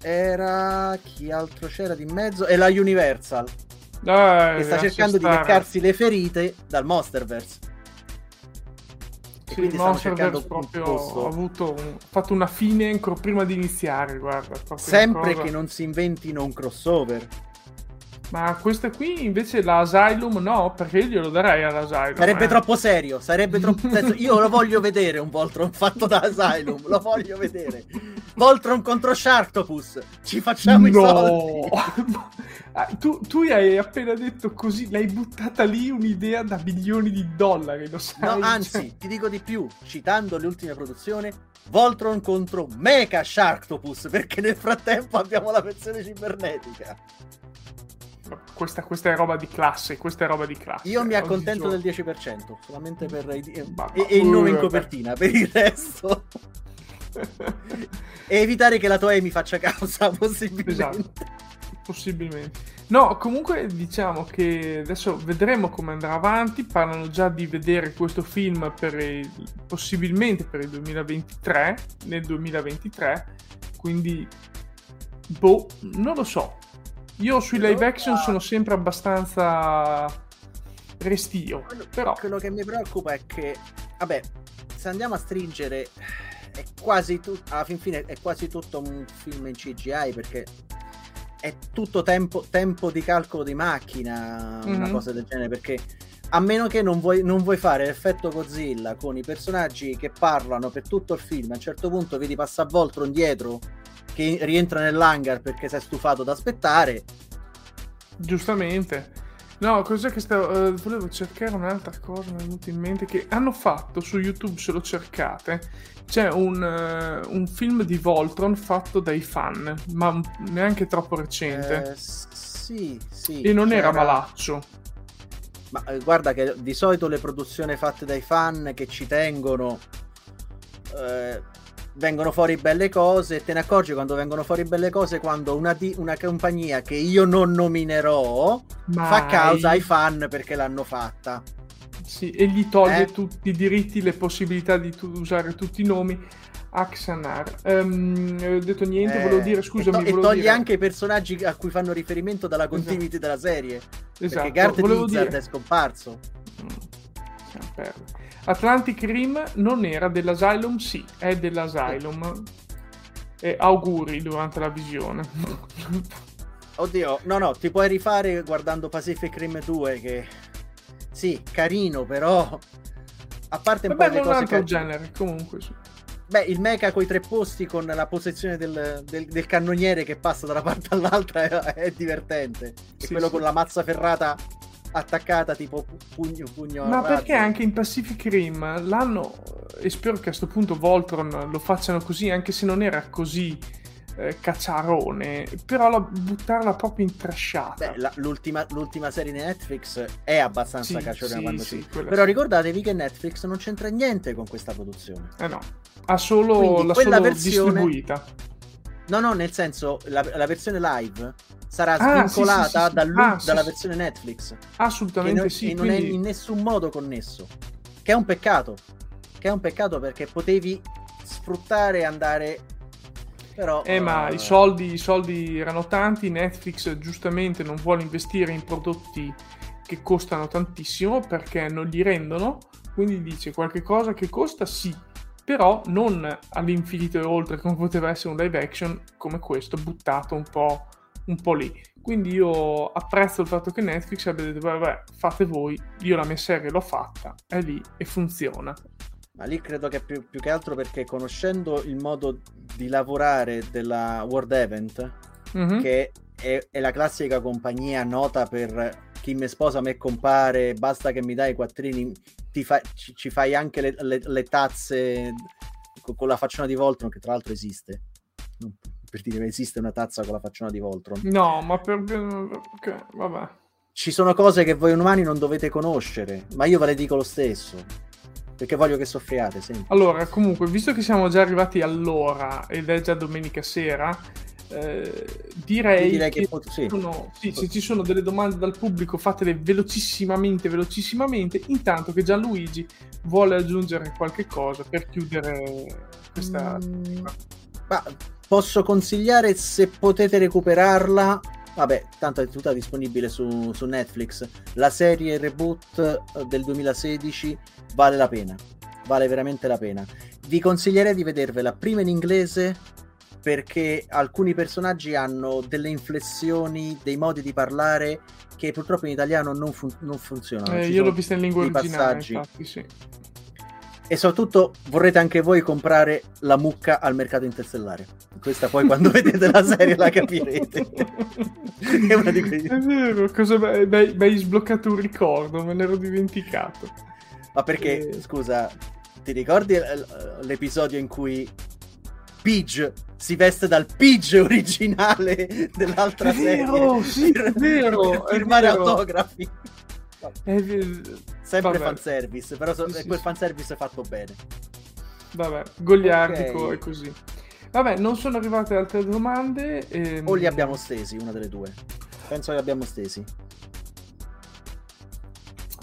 Era chi altro c'era di mezzo? E la Universal Dai, che sta cercando di leccarsi le ferite dal Monsterverse. Sì, quindi il stanno un proprio ha avuto un- fatto una fine ancora prima di iniziare, guarda. Sempre che non si inventino un crossover. Ma questa qui invece l'Asylum no, perché io glielo darei all'Asylum. Sarebbe eh. troppo serio, sarebbe troppo... senso, io lo voglio vedere un Voltron fatto da Asylum, lo voglio vedere. Voltron contro Sharktopus, ci facciamo i soldi. Ah, tu, tu hai appena detto così, l'hai buttata lì un'idea da milioni di dollari, lo sai? No, anzi, Cioè, ti dico di più, citando le ultime produzioni, Voltron contro Mecha Sharktopus, perché nel frattempo abbiamo la versione cibernetica. Questa, questa è roba di classe, questa è roba di classe. Io mi accontento del 10%, solamente per e, e il nome in copertina, per il resto. e evitare che la Toei mi faccia causa, possibilmente. Esatto. Possibilmente. No, comunque diciamo che adesso vedremo come andrà avanti. Parlano già di vedere questo film per il- possibilmente per il 2023, nel 2023. Quindi, boh, non lo so. Io sui live action sono sempre abbastanza restio. Quello, Però, quello che mi preoccupa è che, vabbè, se andiamo a stringere, è quasi tutto, alla fin fine è quasi tutto un film in CGI perché è tutto tempo, tempo di calcolo di macchina, una Mhm. cosa del genere, perché a meno che non vuoi, non vuoi fare l'effetto Godzilla con i personaggi che parlano per tutto il film, a un certo punto vedi passa Voltron dietro che rientra nell'hangar perché si è stufato ad aspettare, Giustamente. No, cos'è che stavo... eh, volevo cercare un'altra cosa, mi è venuto in mente, che hanno fatto su YouTube, se lo cercate, c'è un, eh, un film di Voltron fatto dai fan, ma neanche troppo recente. Eh, sì, sì. e non era c'era- malaccio. Ma eh, guarda che di solito le produzioni fatte dai fan che ci tengono eh, vengono fuori belle cose e te ne accorgi quando vengono fuori belle cose quando una, di- una compagnia che io non nominerò fa Mai. causa ai fan perché l'hanno fatta. Sì, e gli toglie Eh? tutti i diritti, le possibilità di tu- usare tutti i nomi. Axanar. Ehm, ho detto niente, Eh, volevo dire, e scusami, to- e, toglie dire... anche i personaggi a cui fanno riferimento dalla continuity della serie. Esatto, perché Garth Lizard dire... è scomparso. Mm. Atlantic Rim non era dell'Asylum? Sì, è dell'Asylum. E auguri durante la visione. Oddio, no, no, ti puoi rifare guardando Pacific Rim 2 che sì, carino, però a parte un Vabbè, po' di un cose altro che... genere, comunque. sì. Beh, il mecha coi tre posti con la posizione del, del- del cannoniere che passa da una parte all'altra è, è divertente. E Sì, quello sì. con la mazza ferrata attaccata tipo pu- pugno, pugno Ma razzo. perché anche in Pacific Rim l'hanno, e spero che a questo punto Voltron lo facciano così, anche se non era così eh, cacciarone, però la- buttarla proprio in trasciata. L'ultima, l'ultima serie di Netflix è abbastanza Sì, caccione sì, quando sì, si... Però sì. ricordatevi che Netflix non c'entra niente con questa produzione. Eh no, ha solo Quindi la solo versione- distribuita. No, no, nel senso, la, la versione live sarà Ah, svincolata sì, sì, dall'u- Ah, dalla versione Netflix. Assolutamente non, sì. e non quindi- è in nessun modo connesso. Che è un peccato. Che è un peccato perché potevi sfruttare e andare. Però. Eh, ma eh, i soldi, i soldi erano tanti. Netflix giustamente non vuole investire in prodotti che costano tantissimo perché non gli rendono. Quindi dice qualche cosa che costa, sì, però non all'infinito e oltre come poteva essere un live action come questo, buttato un po', un po' lì. Quindi io apprezzo il fatto che Netflix abbia detto, vabbè, fate voi, io la mia serie l'ho fatta, è lì e funziona. Ma lì credo che più, più che altro perché conoscendo il modo di lavorare della World Event, Mhm. che è, è la classica compagnia nota per chi mi sposa me compare, basta che mi dai i quattrini, ti fa- ci, ci fai anche le, le- le tazze co- con la facciona di Voltron, che tra l'altro esiste. Per dire, esiste una tazza con la facciona di Voltron. No, ma per... ok, vabbè. Ci sono cose che voi umani non dovete conoscere, ma io ve le dico lo stesso. Perché voglio che soffriate sempre. Allora, comunque, visto che siamo già arrivati all'ora ed è già domenica sera, eh, direi, direi che, che pot- sì. sono- sì, se ci sono delle domande dal pubblico, fatele velocissimamente, velocissimamente, intanto che Gianluigi vuole aggiungere qualche cosa per chiudere questa... Mm, ma posso consigliare se potete recuperarla. Vabbè, tanto è tutta disponibile su, su Netflix. La serie reboot eh, del 2016 vale la pena. Vale veramente la pena. Vi consiglierei di vedervela prima in inglese perché alcuni personaggi hanno delle inflessioni, dei modi di parlare che purtroppo in italiano non, fun- non funzionano. Eh, io l'ho vista in lingua originale, passaggi. infatti, sì. E soprattutto vorrete anche voi comprare la mucca al mercato interstellare. Questa poi quando vedete la serie la capirete. È una di quei- È vero, cosa mi hai sbloccato un ricordo, me ne ero dimenticato. Ma perché, Eh. scusa, ti ricordi l- l'episodio in cui Pidge si veste dal Pidge originale dell'altra vero, serie? sì, per- è vero, per firmare autografi. È ve- Sempre Vabbè. fanservice, però so- Sì, quel fanservice è fatto bene. Vabbè, goliardico Ok. e così. Vabbè, non sono arrivate altre domande. ehm, O li abbiamo stesi, una delle due. Penso li abbiamo stesi.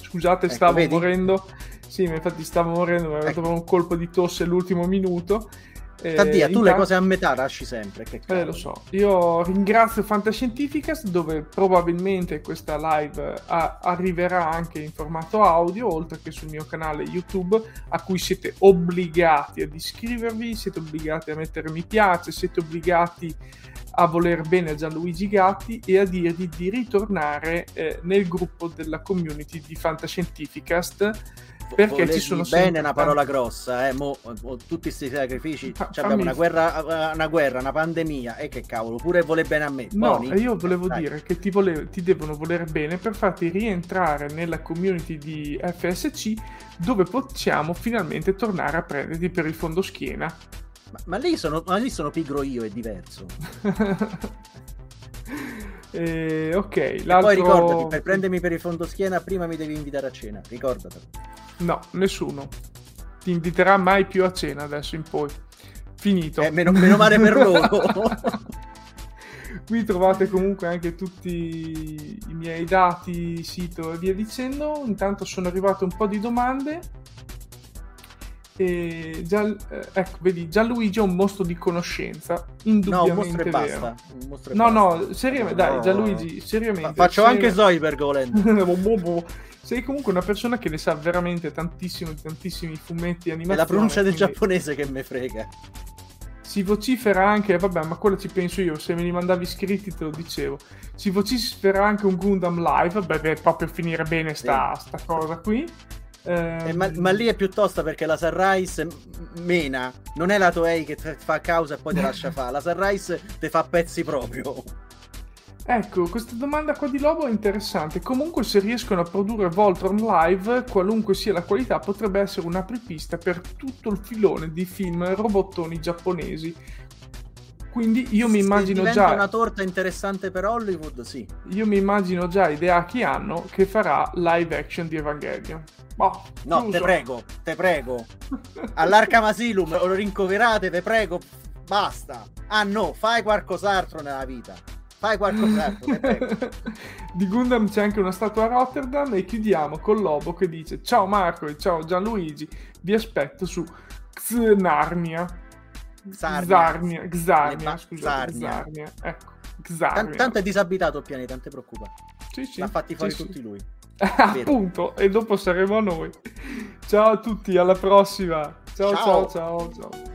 Scusate, Ecco, stavo vedi? morendo. Sì, infatti stavo morendo, mi Ecco. un colpo di tosse all'ultimo minuto. Eh, Taddia, tu le cose a metà lasci sempre. Che Eh, lo so. Io ringrazio Fantascientificast dove probabilmente questa live eh, a- arriverà anche in formato audio, oltre che sul mio canale YouTube, a cui siete obbligati ad iscrivervi, siete obbligati a mettere mi piace, siete obbligati a voler bene a Gianluigi Gatti e a dirgli di ritornare eh, nel gruppo della community di Fantascientificast perché ci sono bene sempre è una parola grossa, eh. Mo, mo- tutti questi sacrifici. Fa- Cioè, abbiamo una guerra, una guerra, una pandemia. E che cavolo, pure vuole bene a me. No, Boni? io volevo Dai. dire che ti, volevo- ti devono voler bene per farti rientrare nella community di FSC dove possiamo finalmente tornare a prenderti per il fondo schiena. Ma, ma lì sono, ma lì sono pigro io, è diverso. Eh, ok, E l'altro... poi ricordati, per prendermi per il fondo schiena, prima mi devi invitare a cena. Ricordatelo. No, nessuno. Ti inviterà mai più a cena adesso in poi. Finito. Eh, meno, meno male per loro. Qui trovate comunque anche tutti i miei dati, sito e via dicendo. Intanto sono arrivate un po' di domande. E Gian- eh, ecco, vedi, Gianluigi è un mostro di conoscenza. no, un Indubbiamente mostro e vero. basta. Mostro e No, basta. no, seriamente, dai, Gianluigi, seriamente. Fa- faccio sei- anche Zoidberg volendo. Sei comunque una persona che ne sa veramente tantissimo di tantissimi fumetti e È la pronuncia del quindi- giapponese che me frega. si vocifera anche, vabbè, ma quello ci penso io, se me li mandavi scritti te lo dicevo. Si vocifera anche un Gundam Live, beh, deve proprio finire bene sta, sta cosa qui. Ehm, Eh, ma, ma lì è più tosta perché la Sunrise mena, non è la Toei che te fa causa e poi ti lascia fare. La Sunrise te fa pezzi proprio. Ecco, questa domanda qua di Lobo è interessante. Comunque, se riescono a produrre Voltron live, qualunque sia la qualità, potrebbe essere un'apripista per tutto il filone di film robottoni giapponesi. Quindi io mi Se immagino diventa già. una torta interessante per Hollywood, sì. Io mi immagino già Hideaki Anno che farà live action di Evangelion. Boh, No, chiuso. te prego, te prego. All'Arkham Asylum lo rincoverate, te prego. Basta. Ah no, fai qualcos'altro nella vita. Fai qualcos'altro, di Gundam c'è anche una statua a Rotterdam e chiudiamo con Lobo che dice ciao Marco e ciao Gianluigi vi aspetto su Xnarnia Xarnia. Xarnia scusate Xarnia. Ecco Xarnia tanto è disabitato il pianeta, non ti preoccupare. sì, sì, L'ha fatti sì, fuori sì. tutti lui. appunto e dopo saremo noi ciao a tutti alla prossima ciao ciao Ciao. ciao, ciao.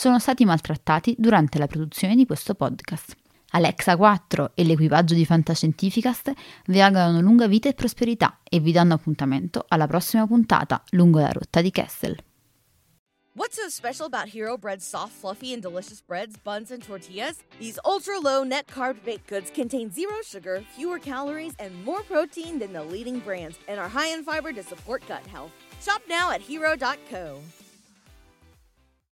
sono stati maltrattati durante la produzione di questo podcast. Alexa 4 e l'equipaggio di Fantascientificast vi augurano lunga vita e prosperità e vi danno appuntamento alla prossima puntata lungo la rotta di Kessel. What's so special about Hero Bread's soft, fluffy, and delicious breads, buns, and tortillas? These ultra low net carb baked goods contain zero sugar, fewer calories, and more protein than the leading brands, and are high in fiber to support gut health. Shop now at hero.co.